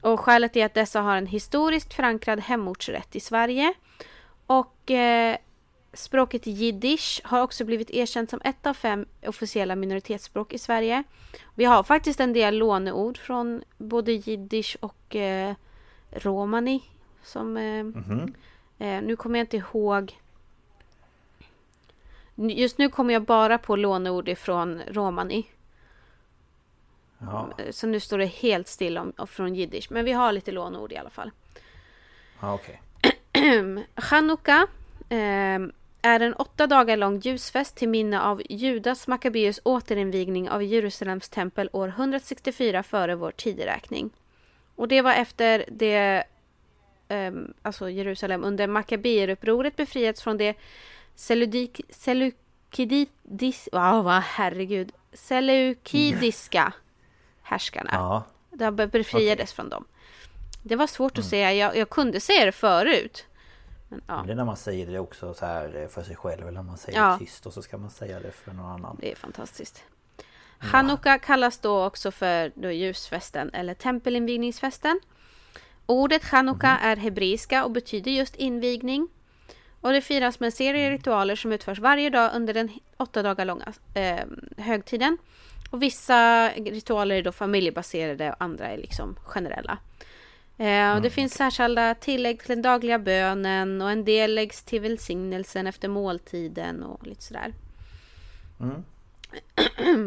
Speaker 2: Och skälet är att dessa har en historiskt förankrad hemortsrätt i Sverige. Och eh, språket jiddisch har också blivit erkänt som ett av fem officiella minoritetsspråk i Sverige. Vi har faktiskt en del låneord från både jiddisch och eh, romani. Som, eh,
Speaker 1: Mhm.
Speaker 2: eh, nu kommer jag inte ihåg. Just nu kommer jag bara på låneord ifrån romani.
Speaker 1: Ja,
Speaker 2: Eh, Så nu står det helt still om, om- från jiddisch. Men vi har lite låneord i alla fall.
Speaker 1: ja okej.
Speaker 2: Chanukka eh, är en åtta dagar lång ljusfest till minne av Judas Maccabeus återinvigning av Jerusalems tempel år 164 före vår tideräkning. Och det var efter det, ehm, alltså Jerusalem under Maccabeerupproret befriats från det Seledik, Seleukidis, wow, vad herregud, Seleukidiska härskarna.
Speaker 1: Ja,
Speaker 2: De befriades från dem. Det var svårt att säga. Jag, jag kunde säga det förut. Men, ja,
Speaker 1: det är när man säger det också så här eh, för sig själv eller när man säger
Speaker 2: Ja.
Speaker 1: tyst och så ska man säga det för någon annan.
Speaker 2: det är fantastiskt. Chanukka kallas då också för då ljusfesten eller tempelinvigningsfesten. Ordet chanukka är hebreiska och betyder just invigning. Och det firas med en serie ritualer som utförs varje dag under den åtta dagar långa eh, högtiden. Och vissa ritualer är då familjebaserade och andra är liksom generella. Eh, och det finns särskilda tillägg till den dagliga bönen och en del läggs till välsignelsen efter måltiden och lite sådär.
Speaker 1: Mm.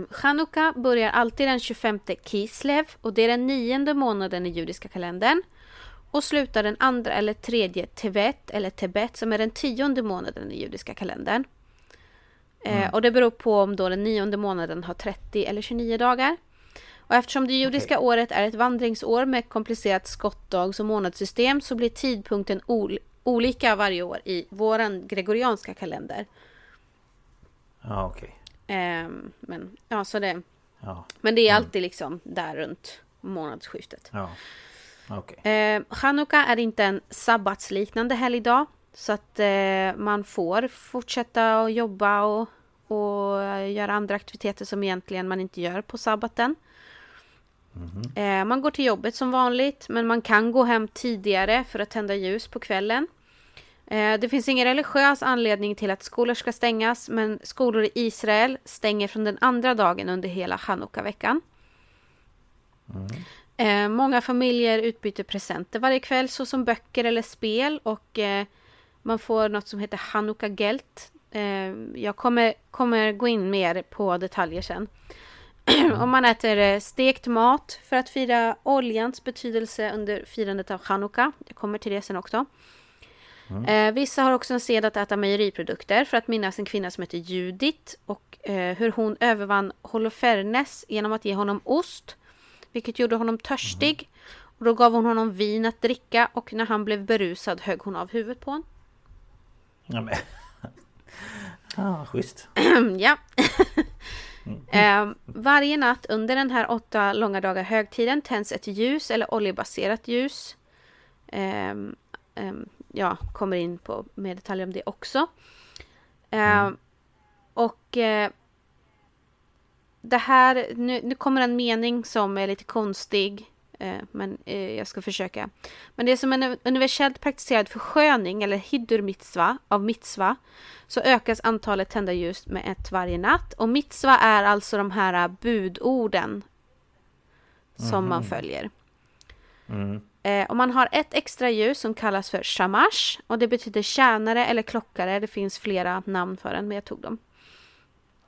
Speaker 2: Chanukka börjar alltid den 25 Kislev och det är den nionde månaden i judiska kalendern. och slutar den andra eller tredje Tevet eller Tebet som är den tionde månaden i judiska kalendern. Eh, och det beror på om då den nionde månaden har 30 eller 29 dagar. Och eftersom det judiska året är ett vandringsår med komplicerat skottdags och månadssystem så blir tidpunkten ol- olika varje år i våran gregorianska kalender.
Speaker 1: Ja, okej.
Speaker 2: Ehm, men ja, så det.
Speaker 1: Ja,
Speaker 2: Men det är alltid liksom där runt månadsskiftet.
Speaker 1: ja. Okej.
Speaker 2: Eh, Chanukka är inte en sabbatsliknande helgdag. Så att eh, man får fortsätta att jobba och, och eh, göra andra aktiviteter som egentligen man inte gör på sabbaten. Eh, man går till jobbet som vanligt men man kan gå hem tidigare för att tända ljus på kvällen. Eh, det finns ingen religiös anledning till att skolor ska stängas men skolor i Israel stänger från den andra dagen under hela hanukka-veckan. Mm. många familjer utbyter presenter varje kväll såsom böcker eller spel och eh, man får något som heter Hanukka Gelt. Jag kommer, kommer gå in mer på detaljer sen. och man äter eh, stekt mat för att fira oljans betydelse under firandet av Hanukka. Jag kommer till det sen också. Eh, vissa har också en sed att äta mejeriprodukter för att minnas en kvinna som heter Judit och eh, hur hon övervann Holofernes genom att ge honom ost, vilket gjorde honom törstig. Och då gav hon honom vin att dricka och när han blev berusad högg hon av huvudet på honom.
Speaker 1: Ja, men... ja, schysst.
Speaker 2: ja. Eh, varje natt under den här åtta långa dagar högtiden tänds ett ljus eller oljebaserat ljus. Ehm, ehm, ja, kommer in på mer detaljer om det också. Ehm, Och eh, det här, nu, nu kommer en mening som är lite konstig. Eh, men eh, jag ska försöka. Men det är som en universellt praktiserad försköning eller hiddur mitzva av mitzva. Så ökas antalet tända ljus med ett varje natt. Och mitzva är alltså de här budorden. Som man följer.
Speaker 1: Mm.
Speaker 2: Eh, och man har ett extra ljus som kallas för shamash. Och det betyder tjänare eller klockare. Det finns flera namn för den men jag tog dem.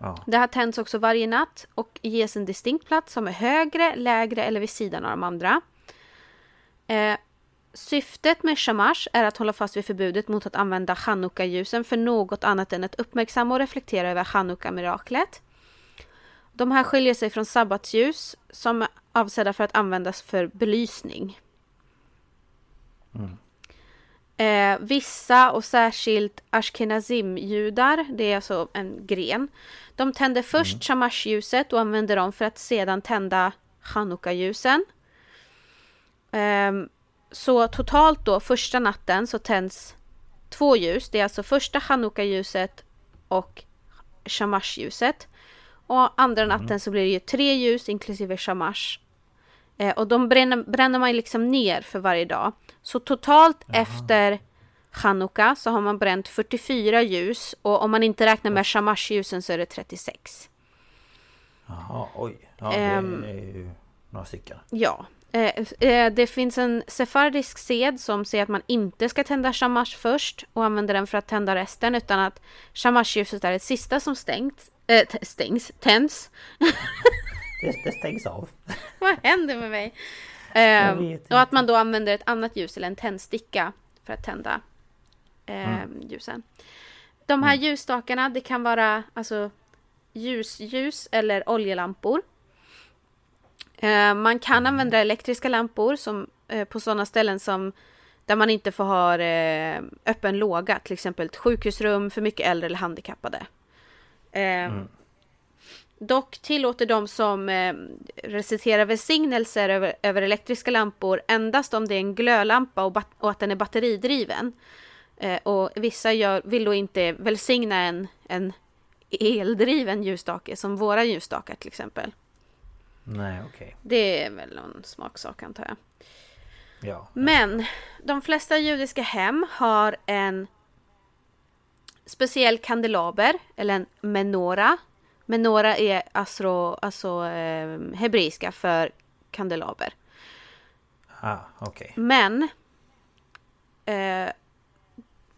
Speaker 1: Ja.
Speaker 2: Det här tänds också varje natt och ges en distinkt plats som är högre, lägre eller vid sidan av de andra. Eh, syftet med shamash är att hålla fast vid förbudet mot att använda chanukka-ljusen för något annat än att uppmärksamma och reflektera över chanukka-miraklet. De här skiljer sig från sabbatsljus som är avsedda för att användas för belysning. Eh, vissa och särskilt ashkenazim-judar, det är alltså en gren, de tänder först shamash-ljuset och använder dem för att sedan tända chanukka-ljusen. Ehm, så totalt då, första natten så tänds två ljus. Det är alltså första chanukka-ljuset och shamash-ljuset. Och andra natten så blir det ju tre ljus inklusive shamash. Eh, och de bränner, bränner man liksom ner för varje dag. Så totalt efter Chanukka så har man bränt 44 ljus och om man inte räknar med shamash-ljusen så är det 36.
Speaker 1: Jaha, oj. Ja, det
Speaker 2: Ehm.
Speaker 1: är ju några stycken.
Speaker 2: Ja. Eh, eh, det finns en sefardisk sed som säger att man inte ska tända shamash först och använda den för att tända resten utan att shamash-ljuset är det sista som stängt, äh, stängs, tänds.
Speaker 1: Det, det stängs av.
Speaker 2: Vad händer med mig? Eh,
Speaker 1: vet
Speaker 2: och att man då använder ett annat ljus eller en tändsticka för att tända eh, ljusen. De här ljusstakarna, det kan vara alltså ljusljus eller oljelampor. Eh, man kan använda elektriska lampor som, eh, på sådana ställen som där man inte får ha eh, öppen låga, till exempel ett sjukhusrum för mycket äldre eller handikappade. Eh, Dock tillåter de som eh, reciterar välsignelser över, över elektriska lampor endast om det är en glödlampa och, och att den är batteridriven. Eh, och vissa gör, vill då inte välsigna en, en eldriven ljusstake som våra ljusstakar till exempel.
Speaker 1: Nej, okej.
Speaker 2: Det är väl någon smaksak antar jag.
Speaker 1: Ja.
Speaker 2: Men de flesta judiska hem har en speciell kandelaber eller en menora. Menora är alltså, alltså eh, hebreiska för kandelaber.
Speaker 1: Ah, okej.
Speaker 2: Men eh,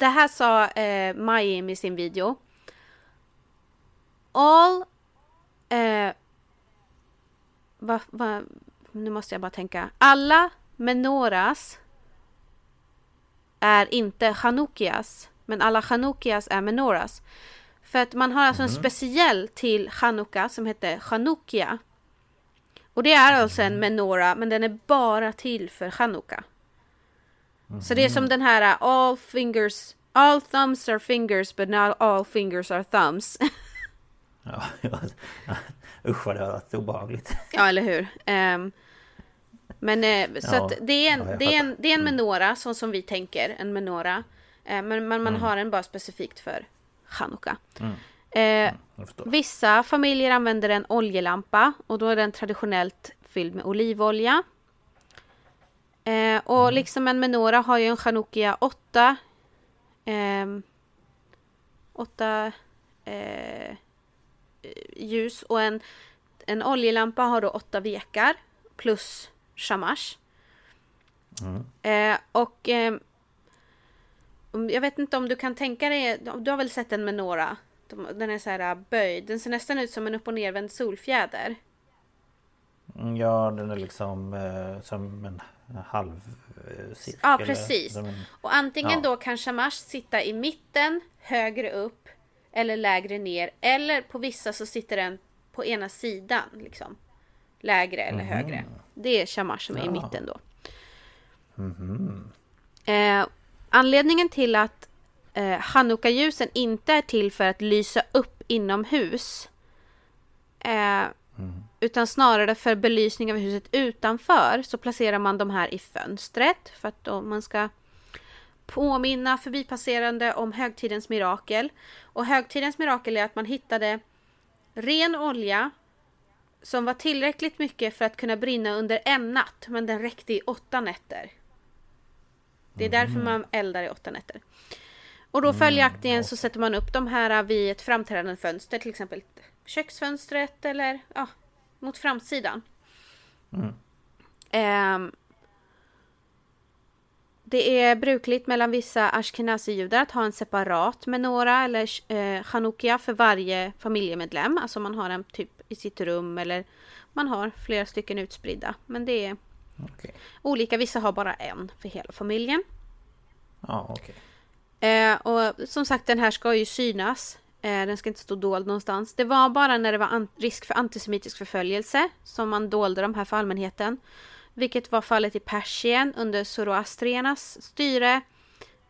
Speaker 2: det här sa eh, Mayim i sin video. All eh, va, va, nu måste jag bara tänka. Alla menoras är inte chanukias. Men alla chanukias är menoras. För att man har alltså en speciell till chanukka som heter chanukia. Och det är alltså en menora men den är bara till för chanukka. Så det är som den här uh, all fingers, all thumbs are fingers but not all fingers are thumbs.
Speaker 1: Ja, ja. Usch vad det har varit obehagligt.
Speaker 2: ja eller hur. Ehm, men eh, så
Speaker 1: Ja,
Speaker 2: att det är en,
Speaker 1: ja,
Speaker 2: det är en, det är en menora så som vi tänker, en menora. Eh, men men man har den bara specifikt för chanukka. Eh,
Speaker 1: Jag förstår.
Speaker 2: Vissa familjer använder en oljelampa och då är den traditionellt fylld med olivolja. Eh, och liksom en menora har ju en chanukia åtta ehm, åtta eh, ljus och en, en oljelampa har då åtta vekar plus shamash. Eh, och eh, om- jag vet inte om du kan tänka dig, du har väl sett en menora? De- Den är så här äh, böjd, den ser nästan ut som en upp och nervänd solfjäder.
Speaker 1: Mm, Ja, den är liksom eh, som en halv eh, cirkel.
Speaker 2: Ja, precis. Och antingen
Speaker 1: Ja.
Speaker 2: då kan shamash sitta i mitten, högre upp eller lägre ner. Eller på vissa så sitter den på ena sidan, liksom. Lägre eller högre. Det är shamash som är i.
Speaker 1: Ja.
Speaker 2: mitten då. Eh, anledningen till att eh, Hanukka-ljusen inte är till för att lysa upp inomhus eh, utan snarare för belysning av huset utanför så placerar man de här i fönstret för att man ska påminna förbipasserande om högtidens mirakel. Och högtidens mirakel är att man hittade ren olja som var tillräckligt mycket för att kunna brinna under en natt men den räckte i åtta nätter. Det är därför man eldar i åtta nätter. Och då följaktligen så sätter man upp de här vid ett framträdande fönster, till exempel köksfönstret eller ja, mot framsidan. Ehm, det är brukligt mellan vissa ashkenazi-judar att ha en separat menora eller eh, chanukia för varje familjemedlem. Alltså man har en typ i sitt rum eller man har flera stycken utspridda. Men det är
Speaker 1: Okej.
Speaker 2: olika, vissa har bara en för hela familjen.
Speaker 1: Ja, okej.
Speaker 2: Eh, och som sagt den här ska ju synas. Eh, den ska inte stå dold någonstans. Det var bara när det var risk för antisemitisk förföljelse som man dolde de här för allmänheten. Vilket var fallet i Persien under zoroastriernas styre.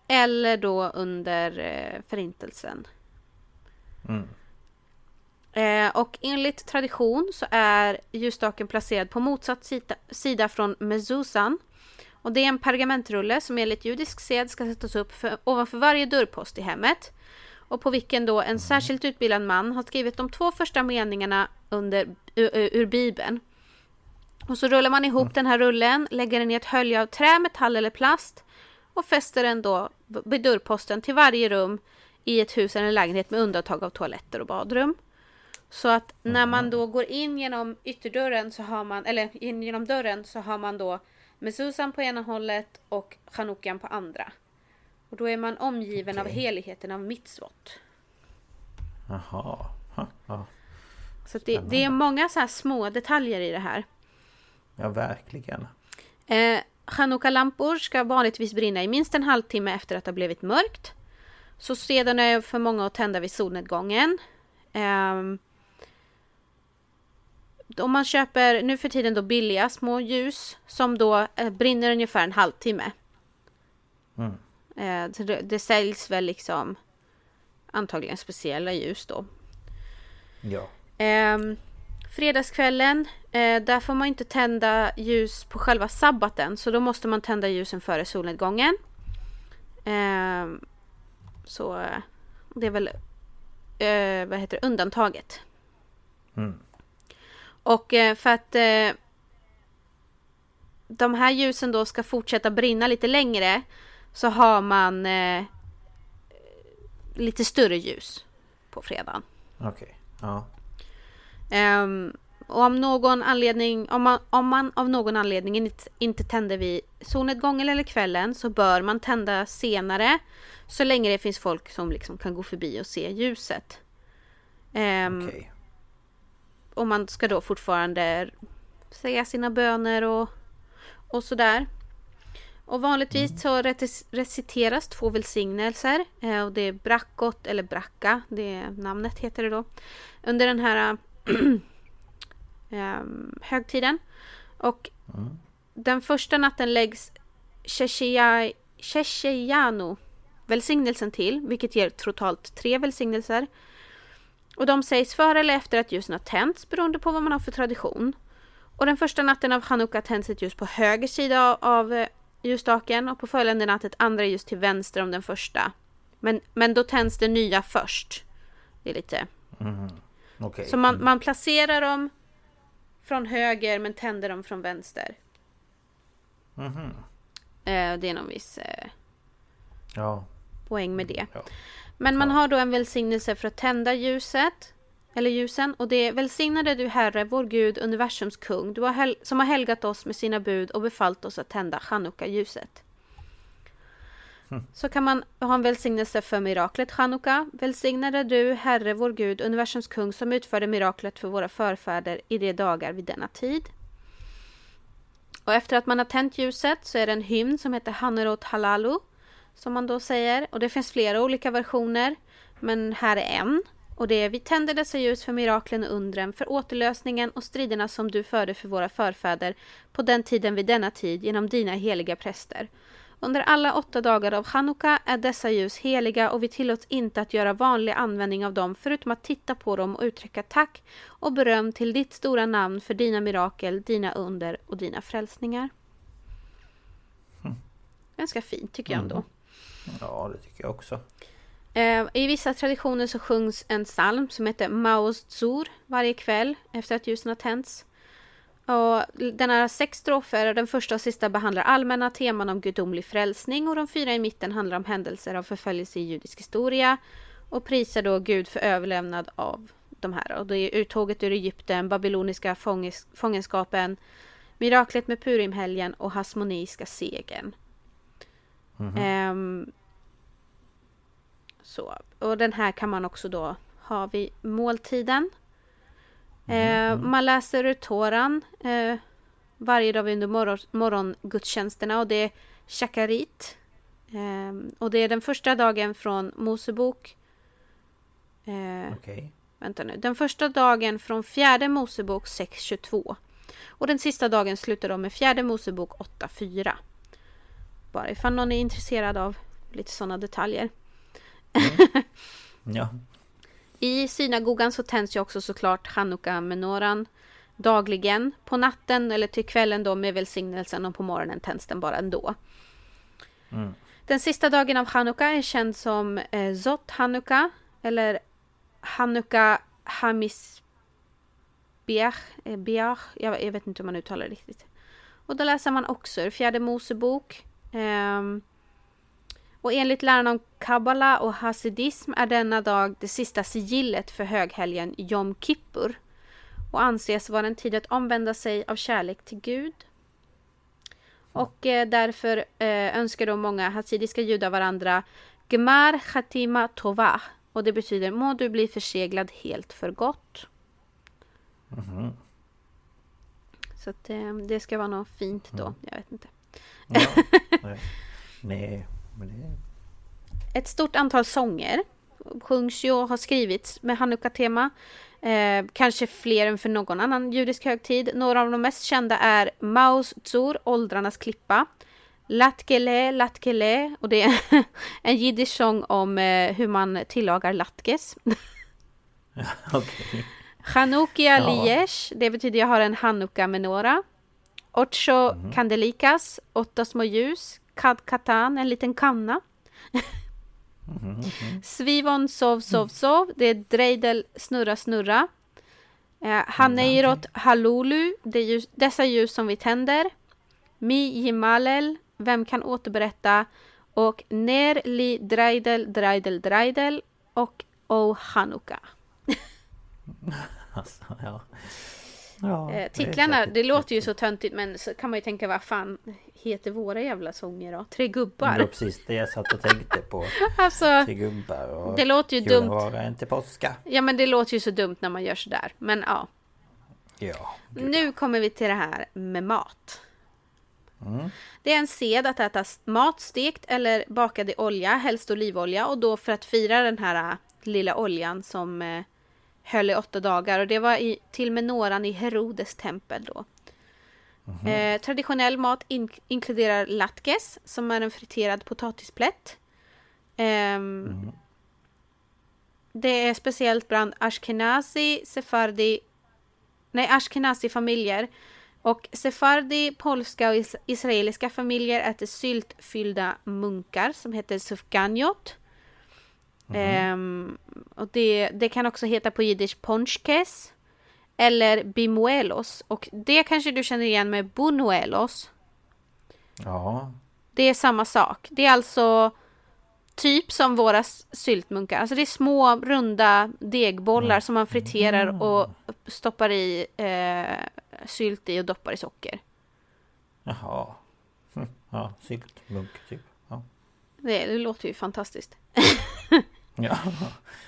Speaker 2: Eller då under eh, förintelsen. Eh, och enligt tradition så är ljusstaken placerad på motsatt sida, sida från mezuzan. Och det är en pergamentrulle som enligt judisk sed ska sättas upp för, ovanför varje dörrpost i hemmet. Och på vilken då en särskilt utbildad man har skrivit de två första meningarna under, ur, ur Bibeln. Och så rullar man ihop den här rullen, lägger den i ett hölje av trä, metall eller plast och fäster den då vid dörrposten till varje rum i ett hus eller en lägenhet med undantag av toaletter och badrum. Så att när man då går in genom ytterdörren så har man, eller in genom dörren så har man då mezuzan på ena hållet och chanukkan på andra. Och då är man omgiven av
Speaker 1: Okej.
Speaker 2: heligheten av mitzvot.
Speaker 1: Jaha. Ha, Ja.
Speaker 2: Så det, det är många så här små detaljer i det här.
Speaker 1: ja, verkligen.
Speaker 2: Eh, Chanukka-lampor ska vanligtvis brinna i minst en halvtimme efter att det har blivit mörkt. Så sedan är för många att tända vid solnedgången. Ehm, om man köper nu för tiden då billiga små ljus som då eh, brinner ungefär en halvtimme. Eh, så det, det säljs väl liksom antagligen speciella ljus då.
Speaker 1: Ja.
Speaker 2: Ehm, fredagskvällen, eh, där får man inte tända ljus på själva sabbaten. Så då måste man tända ljusen före solnedgången. Ehm, så eh, det är väl eh, vad heter det, undantaget. Och eh, för att eh, de här ljusen då ska fortsätta brinna lite längre så har man eh, lite större ljus på fredagen.
Speaker 1: Okej. Ja.
Speaker 2: Ehm, och om någon anledning, om man, om man av någon anledning inte, inte tänder vid solnedgången eller kvällen så bör man tända senare. Så länge det finns folk som liksom kan gå förbi och se ljuset. Ehm,
Speaker 1: Okej.
Speaker 2: Och man ska då fortfarande säga sina böner och, och sådär. Och vanligtvis så reciteras två välsignelser. Eh, och det är brackot eller bracka, det är namnet heter det då. Under den här ehm, högtiden. Och den första natten läggs Shesheyanu välsignelsen till, vilket ger totalt tre välsignelser. Och de sägs före eller efter att ljusen har tänts beroende på vad man har för tradition. Och den första natten av Chanukka tänds ett ljus på höger sida av eh, ljusstaken och på följande natt ett andra ljus till vänster om den första. Men, men då tänds det nya först. Det är lite...
Speaker 1: Okej.
Speaker 2: Så man, man placerar dem från höger men tänder dem från vänster. Eh, det är någon viss eh,
Speaker 1: Ja.
Speaker 2: poäng med det.
Speaker 1: Ja.
Speaker 2: Men man har då en välsignelse för att tända ljuset. Eller ljusen. Och det är välsignade du Herre, vår Gud, universums kung, du har som har helgat oss med sina bud och befallt oss att tända chanukka-ljuset. Så kan man ha en välsignelse för miraklet chanukka. Välsignade du Herre, vår Gud, universums kung, som utförde miraklet för våra förfäder i de dagar vid denna tid. Och efter att man har tänt ljuset så är det en hymn som heter Hanerot Halalu. Som man då säger. Och det finns flera olika versioner. Men här är en. Och det är Vi tänder dessa ljus för miraklen och undren, för återlösningen och striderna som du förde för våra förfäder på den tiden vid denna tid genom dina heliga präster. Under alla åtta dagar av Chanukka är dessa ljus heliga och vi tillåts inte att göra vanlig användning av dem förutom att titta på dem och uttrycka tack och beröm till ditt stora namn för dina mirakel, dina under och dina frälsningar. Ganska fint tycker jag ändå.
Speaker 1: Ja, det tycker jag också.
Speaker 2: Eh, I vissa traditioner så sjungs en psalm som heter Maos Tzur varje kväll efter att ljusen har tänts. Och den har sex strofer den första och sista behandlar allmänna teman om gudomlig frälsning och de fyra i mitten handlar om händelser av förföljelse i judisk historia och prisar då Gud för överlämnad av de här. Och det är uttåget ur Egypten, babyloniska fånges- fångenskapen, miraklet med Purimhelgen och hasmoniska segern. Ehm, så. Och den här kan man också då ha vid måltiden. Eh, man läser ur Toran eh, varje dag under morgon, morgongudstjänsterna och det är Shakarit. Eh, och det är den första dagen från Mosebok. Eh,
Speaker 1: Okej.
Speaker 2: vänta nu. Den första dagen från fjärde Mosebok 6.22. Och den sista dagen slutar de med fjärde Mosebok 8.4. Bara ifall någon är intresserad av lite sådana detaljer.
Speaker 1: Ja.
Speaker 2: I synagogan så tänds ju också såklart chanukka-menoran dagligen. På natten eller till kvällen då med välsignelsen och på morgonen tänds den bara ändå. Den sista dagen av chanukka är känd som eh, Zot Hanukka eller Hanukka Hamis Biach, eh, Biach. Jag, jag vet inte hur man uttalar det riktigt. Och då läser man också ur fjärde Mosebok. Ehm, och enligt läran om kabbala och hasidism är denna dag det sista sigillet för höghelgen Jom Kippur och anses vara en tid att omvända sig av kärlek till Gud. Och eh, därför eh, önskar då många hasidiska judar varandra Gemar Chatima Tova och det betyder må du bli förseglad helt för gott. Så att eh, det ska vara något fint då, jag vet inte.
Speaker 1: ja. Nej. Nej, det...
Speaker 2: Ett stort antal sånger sjungs ju och har skrivits med Hanukka-tema. Eh, kanske fler än för någon annan judisk högtid. Några av de mest kända är Maus Tzur, Åldrarnas klippa. Latkele, Latkele, och det är en jiddisch sång om eh, hur man tillagar latkes.
Speaker 1: Okej.
Speaker 2: Chanukia
Speaker 1: Ja.
Speaker 2: Liesh, det betyder jag har en Hanukka-menora. Ocho Candelikas, åtta små ljus. Kad Katan, en liten kanna. Svivon Sov Sov Sov, det är Dreidel Snurra Snurra. Eh, Haneirot Halulu, det är ljus, dessa ljus som vi tänder. Mi Jimalel, Vem kan återberätta? Och Ner Li Dreidel Dreidel Dreidel och O Hanukka.
Speaker 1: Alltså, ja. Ja
Speaker 2: Eh,
Speaker 1: det
Speaker 2: titlarna,
Speaker 1: säkert
Speaker 2: det låter ju så töntigt men så kan man ju tänka vad fan heter våra jävla sånger då? Tre gubbar?
Speaker 1: Det var precis det jag satt och tänkte på.
Speaker 2: Alltså,
Speaker 1: Tre gubbar och...
Speaker 2: det låter ju dumt.
Speaker 1: vara inte påska.
Speaker 2: Ja men det låter ju så dumt när man gör sådär. Men ja.
Speaker 1: Ja. gud.
Speaker 2: Nu kommer vi till det här med mat. Det är en sed att äta mat stekt eller bakad i olja, helst olivolja och då för att fira den här äh, lilla oljan som eh, höll i åtta dagar och det var i, till menoran i Herodes tempel då. Eh, traditionell mat in, inkluderar latkes som är en friterad potatisplätt. Ehm, Det är speciellt bland ashkenazi, sefardi, nej ashkenazi-familjer. Och sefardi, polska och is- israeliska familjer äter syltfyllda munkar som heter sufganjot. Ehm, och det, det kan också heta på jiddisch ponchkes eller bimuelos. Och det kanske du känner igen med bunuelos.
Speaker 1: Ja.
Speaker 2: Det är samma sak. Det är alltså typ som våra syltmunkar. Alltså det är små runda degbollar som man friterar och stoppar i eh, sylt i och doppar i socker.
Speaker 1: Jaha. Ja, sylt, munk typ. Ja.
Speaker 2: Det, det låter ju fantastiskt.
Speaker 1: ja.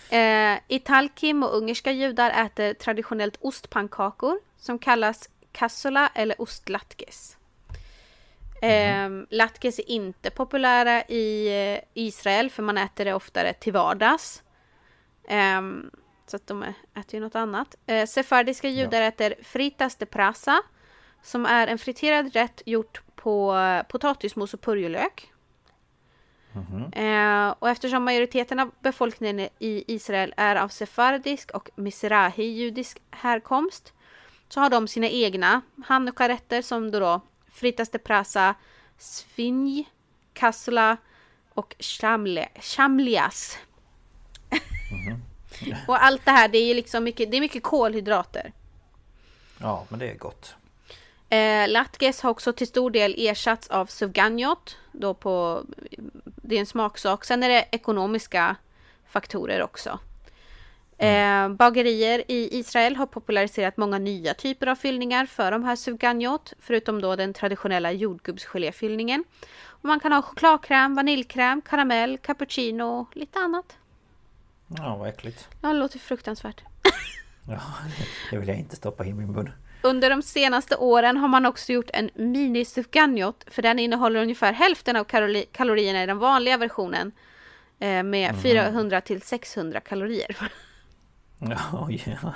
Speaker 2: Eh, Italkim och ungerska judar äter traditionellt ostpannkakor som kallas kassola eller ostlatkes. Eh, latkes är inte populära i eh, Israel för man äter det oftare till vardags. Ehm, så att de äter ju något annat. Eh, sefardiska judar äter fritas de prasa som är en friterad rätt gjort på eh, potatismos och purjolök. Eh, och eftersom majoriteten av befolkningen i Israel är av sefardisk och mizrahi-judisk härkomst så har de sina egna hanukka-rätter som då, då fritas de prasa, svinj, kassula och shamle, shamlias. och allt det här, det är liksom mycket, det är mycket kolhydrater.
Speaker 1: ja, men det är gott.
Speaker 2: Eh, latkes har också till stor del ersatts av suvganjot. Då på, det är en smaksak. Sen är det ekonomiska faktorer också. Eh, bagerier i Israel har populariserat många nya typer av fyllningar för de här suvganjot. Förutom då den traditionella jordgubbsgeléfyllningen. Och man kan ha chokladkräm, vaniljkräm, karamell, cappuccino och lite annat.
Speaker 1: Ja, vad äckligt.
Speaker 2: Ja, det låter fruktansvärt.
Speaker 1: Ja, det vill jag inte stoppa i min mun.
Speaker 2: Under de senaste åren har man också gjort en mini sufganjot för den innehåller ungefär hälften av kalori- kalorierna i den vanliga versionen. Eh, med 400 till 600 kalorier.
Speaker 1: Ja, oj, ja.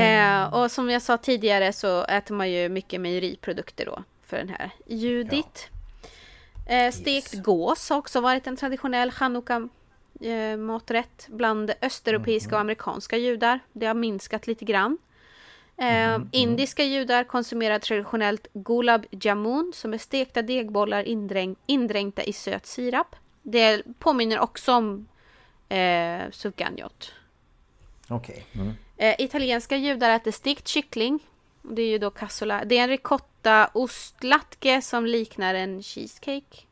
Speaker 2: Eh, och som jag sa tidigare så äter man ju mycket mejeriprodukter då för den här Judit. Eh, stekt gås har också varit en traditionell chanukka eh, maträtt bland östeuropeiska och amerikanska judar. Det har minskat lite grann. Eh, Indiska judar konsumerar traditionellt gulab jamun som är stekta degbollar indräng, indränkta i söt sirap. Det påminner också om eh, sufganjot.
Speaker 1: Okej. Mm.
Speaker 2: Eh, italienska judar äter stekt kyckling. Det är ju då cassola. Det är en ricotta ostlatke som liknar en cheesecake.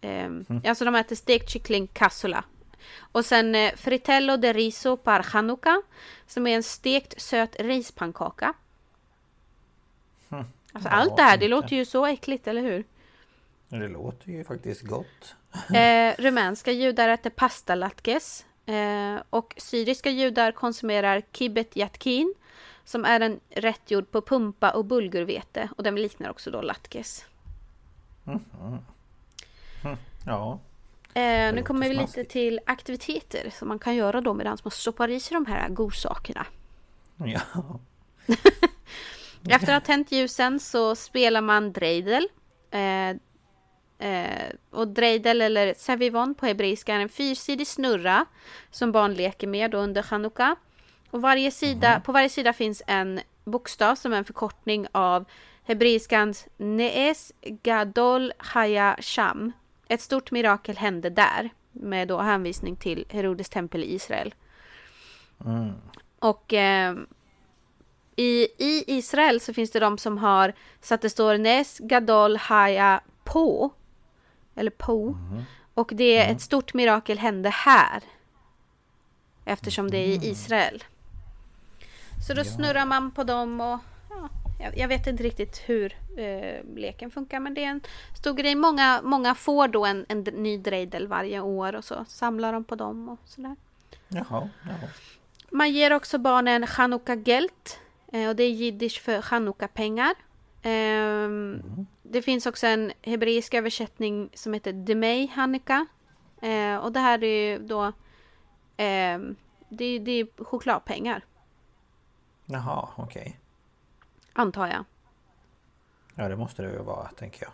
Speaker 2: Ehm, Alltså de äter stekt kyckling cassola. Och sen eh, fritello de riso par chanukka. Som är en stekt söt rispannkaka. Alltså
Speaker 1: Ja,
Speaker 2: allt det här, det
Speaker 1: inte.
Speaker 2: låter ju så äckligt, eller hur?
Speaker 1: Det låter ju faktiskt gott.
Speaker 2: Eh, rumänska judar äter pasta latkes. Eh, och syriska judar konsumerar kibbet yatkin. Som är en rätt gjord på pumpa och bulgurvete. Och den liknar också då latkes.
Speaker 1: Ja.
Speaker 2: Eh, nu kommer vi lite till aktiviteter som man kan göra då medan man stoppar i sig de här godsakerna.
Speaker 1: Ja.
Speaker 2: Efter att ha tänt ljusen så spelar man dreidel. Eh, eh, och dreidel eller savivon på hebreiska är en fyrsidig snurra som barn leker med under chanukka. Och varje sida, på varje sida finns en bokstav som är en förkortning av hebreiskans Nees Gadol Haya Sham. Ett stort mirakel hände där. Med då hänvisning till Herodes tempel i Israel. Och eh, i, I Israel så finns det de som har så att det står Nes Gadol Haya på. Eller på. Och det är ett stort mirakel hände här. Eftersom det är i Israel. Så då snurrar man på dem och ja, jag, jag vet inte riktigt hur eh, leken funkar men det är en stor grej. Många, många får då en, en ny dreidel varje år och så samlar de på dem och sådär.
Speaker 1: Jaha. Ja.
Speaker 2: Man ger också barnen chanukka gelt Eh, och det är jiddisch för chanukka-pengar. Eh, Det finns också en hebreisk översättning som heter Demei Hanukkah. Eh, och det här är ju då eh, det, det är chokladpengar,
Speaker 1: Jaha, okej.
Speaker 2: Antar jag.
Speaker 1: Ja det måste det ju vara tänker jag.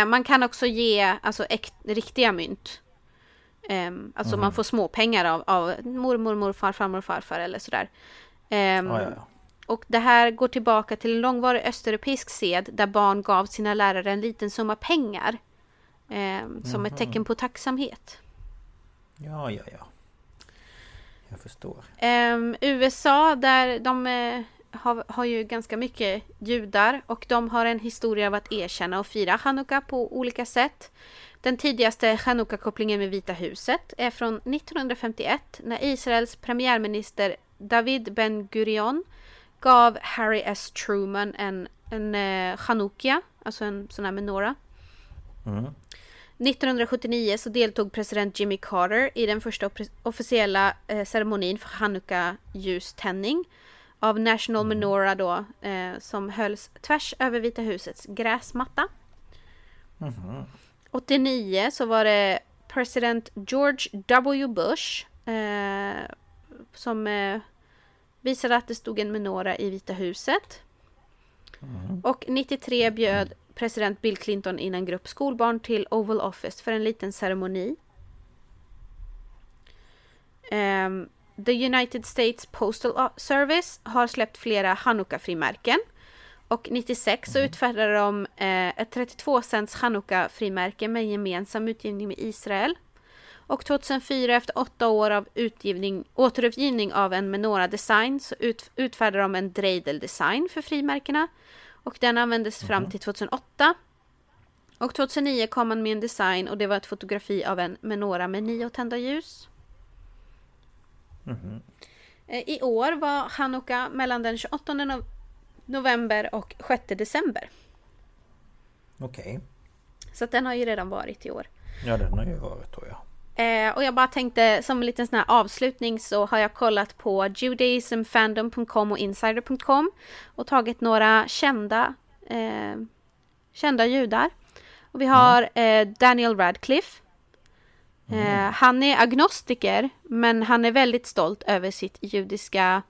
Speaker 2: Eh, man kan också ge alltså, äkt, riktiga mynt. Eh, alltså man får småpengar av, av mormor, morfar, farmor farfar eller sådär.
Speaker 1: Ja, ja.
Speaker 2: Och det här går tillbaka till en långvarig östeuropeisk sed där barn gav sina lärare en liten summa pengar. ehm, som ett tecken på tacksamhet.
Speaker 1: Ja, ja, ja. Jag förstår.
Speaker 2: Ehm, USA där de eh, har, har ju ganska mycket judar och de har en historia av att erkänna och fira Chanukka på olika sätt. Den tidigaste Chanukka-kopplingen med Vita huset är från 1951 när Israels premiärminister David Ben Gurion gav Harry S. Truman en, en eh, Chanukka, alltså en sån här menora. 1979 så deltog president Jimmy Carter i den första officiella eh, ceremonin för Hanukka-ljuständning av National Menorah då, eh, som hölls tvärs över Vita husets gräsmatta. 89 så var det president George W. Bush eh, som eh, visade att det stod en menorah i Vita huset. Och 93 bjöd president Bill Clinton in en grupp skolbarn till Oval Office för en liten ceremoni. Ehm, The United States Postal Service har släppt flera Hanukka-frimärken. Och 96 så utfärdade de eh, ett 32 cents Hanukka-frimärke med gemensam utgivning med Israel. Och 2004 efter åtta år av utgivning, återutgivning av en Menora design så ut, utfärdade de en Dreidel design för frimärkena. Och den användes fram till 2008. Och 2009 kom man med en design och det var ett fotografi av en Menora med nio tända ljus. Eh, I år var Hanukka mellan den 28 no- november och 6 december.
Speaker 1: Okej.
Speaker 2: Så att den har ju redan varit i år.
Speaker 1: Ja den har ju varit då ja.
Speaker 2: Eh, och jag bara tänkte som en liten sån här avslutning så har jag kollat på judaismfandom.com och insider.com och tagit några kända, eh, kända judar. Och vi har eh, Daniel Radcliffe. Eh, han är agnostiker men han är väldigt stolt över sitt judiska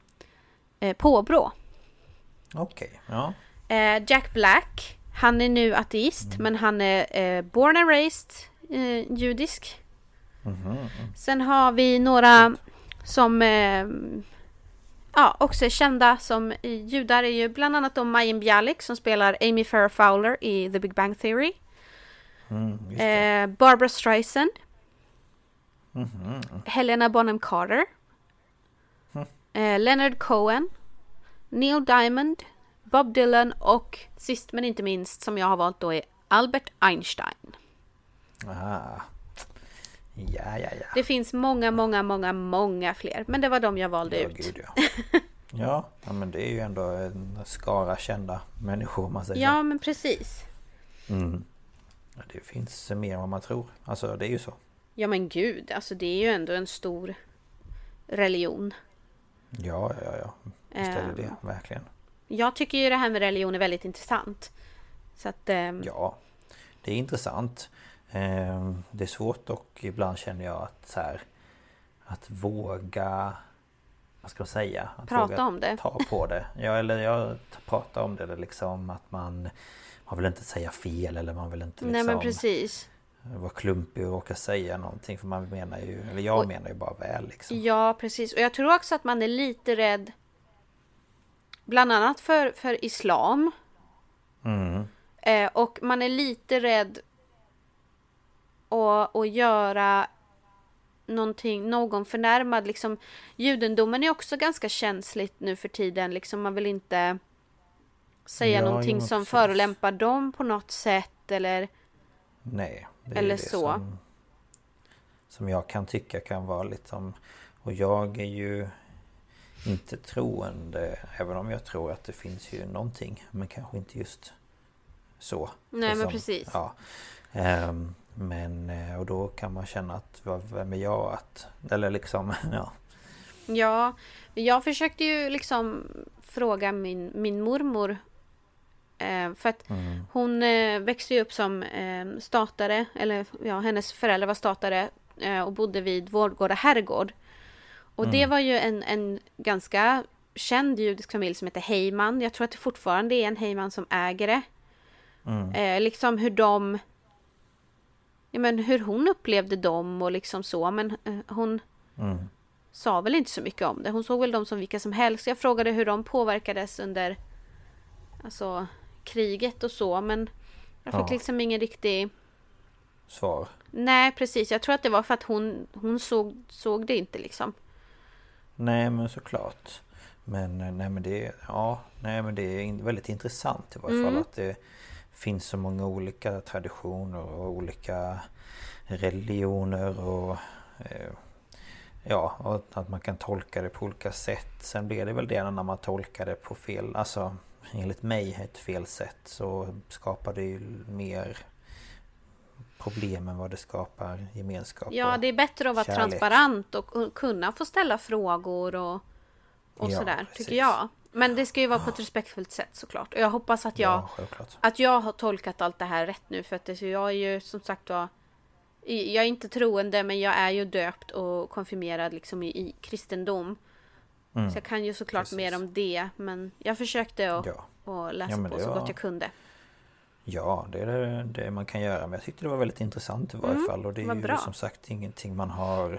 Speaker 2: eh, påbrå.
Speaker 1: Okej, ja.
Speaker 2: Eh, Jack Black, han är nu ateist men han är born and raised judisk. Sen har vi några som ja, också är kända som judar är ju bland annat då Mayim Bialik som spelar Amy Farrah Fowler i The Big Bang Theory.
Speaker 1: Mm.
Speaker 2: Eh, Barbara Streisand. Helena Bonham Carter. Eh, Leonard Cohen. Neil Diamond. Bob Dylan och sist men inte minst som jag har valt då är Albert Einstein.
Speaker 1: Aha. Ja, ja, ja.
Speaker 2: Det finns många, många, många, många fler. Men det var de jag valde
Speaker 1: Ja,
Speaker 2: ut.
Speaker 1: gud ja. ja. Ja, men det är ju ändå en skara kända människor man säger
Speaker 2: Ja, men precis.
Speaker 1: Mm. Ja, det finns mer än vad man tror. Alltså det är ju så.
Speaker 2: Ja, men gud. Alltså det är ju ändå en stor religion.
Speaker 1: Ja, ja, ja. Visst är det det.
Speaker 2: Ehm.
Speaker 1: Verkligen.
Speaker 2: Jag tycker ju det här med religion är väldigt intressant. Så att... ehm,
Speaker 1: Ja, det är intressant. Ehm, Det är svårt och ibland känner jag att så här, Att våga Vad ska jag säga? Att
Speaker 2: Prata om det.
Speaker 1: Ta på det. Ja, eller jag pratar om det eller liksom att man Man vill inte säga fel eller man vill inte liksom
Speaker 2: Nej, men precis.
Speaker 1: Vara klumpig och råka säga någonting för man menar ju Eller jag
Speaker 2: Och-
Speaker 1: menar ju bara väl liksom.
Speaker 2: Ja, precis. Och jag tror också att man är lite rädd. Bland annat för, för islam.
Speaker 1: Mm.
Speaker 2: Eh, och man är lite rädd att, att göra någonting, någon förnärmad. Liksom, judendomen är också ganska känsligt nu för tiden. Liksom, man vill inte säga
Speaker 1: Ja,
Speaker 2: någonting som förolämpar dem på något sätt. Eller
Speaker 1: Nej.
Speaker 2: Eller så.
Speaker 1: Som, som jag kan tycka kan vara liksom Och jag är ju inte troende Även om jag tror att det finns ju någonting Men kanske inte just så.
Speaker 2: Nej, men
Speaker 1: Liksom,
Speaker 2: precis.
Speaker 1: Ja. Ehm, men eh, och då kan man känna att vad- vem är jag att Eller liksom ja
Speaker 2: Ja, jag försökte ju liksom fråga min, min mormor. Eh, för att
Speaker 1: Mm.
Speaker 2: hon eh, växte ju upp som eh, statare, eller ja, hennes föräldrar var statare och bodde vid Vårgårda herrgård. Och det var ju en, en ganska känd judisk familj som heter Heyman. Jag tror att det fortfarande är en Heyman som äger det. Eh, liksom hur de... Ja, men hur hon upplevde dem och liksom så. Men eh, hon
Speaker 1: Mm.
Speaker 2: sa väl inte så mycket om det. Hon såg väl dem som vilka som helst. Jag frågade hur de påverkades under alltså, kriget och så. Men jag fick
Speaker 1: Ja.
Speaker 2: liksom ingen riktig...
Speaker 1: Svar.
Speaker 2: Nej, precis. Jag tror att det var för att hon, hon såg, såg det inte liksom.
Speaker 1: Nej men såklart. Men eh, nej men det, ja, nej, men det är väldigt intressant i varje fall att det finns så många olika traditioner och olika religioner och eh, Ja, och att man kan tolka det på olika sätt. Sen blir det väl det när man tolkar det på fel, alltså enligt mig ett fel sätt så skapar det ju mer problem än vad det skapar gemenskap.
Speaker 2: Ja, det är bättre att vara
Speaker 1: kärlek.
Speaker 2: transparent och kunna få ställa frågor och, och
Speaker 1: Ja,
Speaker 2: sådär,
Speaker 1: precis.
Speaker 2: tycker jag. Men det ska ju vara på ett respektfullt sätt såklart. Och jag hoppas att jag,
Speaker 1: Ja,
Speaker 2: att jag har tolkat allt det här rätt nu. För att det, jag är ju som sagt var... Jag är inte troende, men jag är ju döpt och konfirmerad liksom i, i kristendom.
Speaker 1: Mm.
Speaker 2: Så jag kan ju såklart
Speaker 1: Precis.
Speaker 2: mer om det. Men jag försökte att,
Speaker 1: Ja.
Speaker 2: att läsa
Speaker 1: Ja,
Speaker 2: på så
Speaker 1: var-
Speaker 2: gott jag kunde.
Speaker 1: Ja, det är det, det man kan göra. Men jag tyckte det var väldigt intressant i varje fall. Och det är ju
Speaker 2: bra.
Speaker 1: som sagt ingenting man har...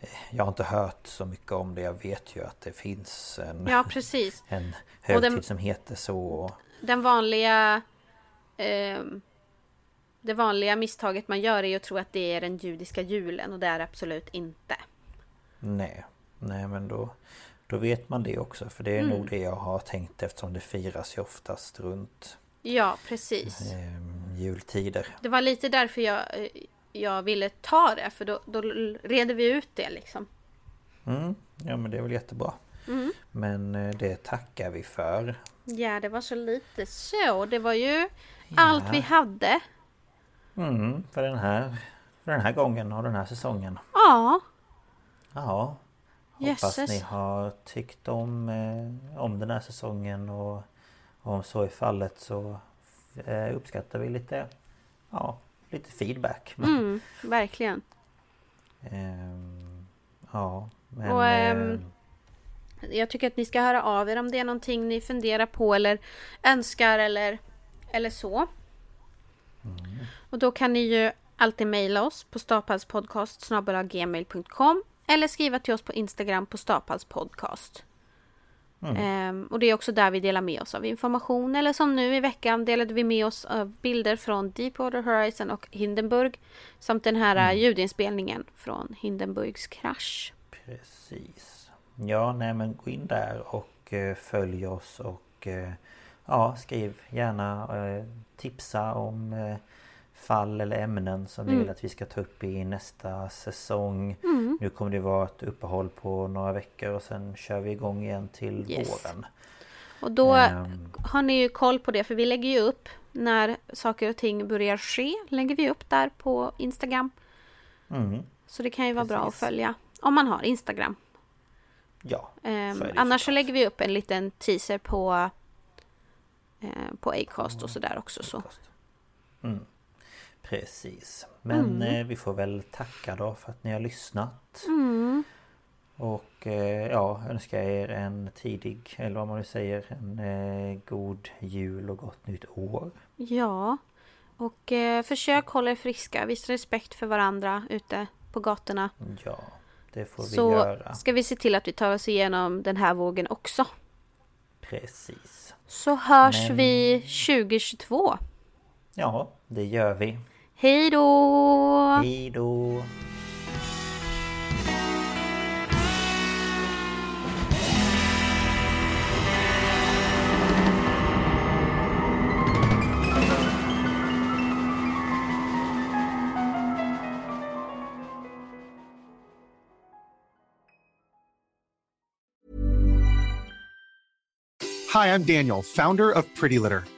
Speaker 1: eh, Jag har inte hört så mycket om det. Jag vet ju att det finns en,
Speaker 2: Ja, precis.
Speaker 1: en
Speaker 2: Och den-
Speaker 1: högtid som heter så.
Speaker 2: Den vanliga... ehm, det vanliga misstaget man gör är att tro att det är den judiska julen och det är det absolut inte.
Speaker 1: Nej, nej men då, då vet man det också. För det är
Speaker 2: Mm.
Speaker 1: nog det jag har tänkt eftersom det firas ju oftast runt
Speaker 2: Ja, precis.
Speaker 1: eh, jultider.
Speaker 2: Det var lite därför jag, eh, jag ville ta det, för då, då reder vi ut det liksom.
Speaker 1: Mm, ja men det är väl jättebra.
Speaker 2: Mm.
Speaker 1: Men eh, det tackar vi för.
Speaker 2: Ja, det var så lite så. Det var ju allt vi hade.
Speaker 1: Mm, för den här för den här gången och den här säsongen.
Speaker 2: Ja,
Speaker 1: Jaha. Hoppas ni har tyckt om, eh, om den här säsongen och om så är fallet så eh, uppskattar vi lite Ja, lite feedback.
Speaker 2: mm, verkligen.
Speaker 1: Ehm, ja, men...
Speaker 2: Och, ehm,
Speaker 1: eh,
Speaker 2: Jag tycker att ni ska höra av er om det är någonting ni funderar på eller önskar eller, eller så. Och då kan ni ju alltid mejla oss på staphalspodcast gmail.com eller skriva till oss på Instagram på staphalspodcast. Ehm, och det är också där vi delar med oss av information. Eller som nu i veckan delade vi med oss av bilder från Deepwater Horizon och Hindenburg. Samt den här mm. ljudinspelningen från Hindenburgs krasch.
Speaker 1: Precis. Ja, nej men gå in där och eh, följ oss och eh, ja, skriv gärna eh, tipsa om eh, fall eller ämnen som
Speaker 2: Mm.
Speaker 1: vill att vi ska ta upp i nästa säsong.
Speaker 2: Mm.
Speaker 1: Nu kommer det vara ett uppehåll på några veckor och sen kör vi igång igen till
Speaker 2: Yes.
Speaker 1: våren.
Speaker 2: Och då
Speaker 1: Ehm,
Speaker 2: har ni ju koll på det för vi lägger ju upp när saker och ting börjar ske. Lägger vi upp där på Instagram.
Speaker 1: mm,
Speaker 2: Så det kan ju vara bra att
Speaker 1: Precis.
Speaker 2: följa. Om man har Instagram.
Speaker 1: ja, ju
Speaker 2: annars så lägger vi upp en liten teaser på eh, på Acast och sådär också. Så.
Speaker 1: Mm. Precis. Men
Speaker 2: Mm.
Speaker 1: eh, vi får väl tacka då för att ni har lyssnat.
Speaker 2: Mm.
Speaker 1: Och eh, ja, önskar er en tidig, eller vad man nu säger, en eh, god jul och gott nytt år.
Speaker 2: Ja. Och eh, försök hålla er friska. Visa respekt för varandra ute på gatorna.
Speaker 1: Ja, det får vi
Speaker 2: Så
Speaker 1: göra.
Speaker 2: ska vi se till att vi tar oss igenom den här vågen också.
Speaker 1: Precis.
Speaker 2: Så hörs
Speaker 1: Men-
Speaker 2: vi 2022.
Speaker 1: Ja, det gör vi.
Speaker 2: Hej då!
Speaker 1: Hej då!
Speaker 4: Hi, I'm Daniel, founder of Pretty Litter.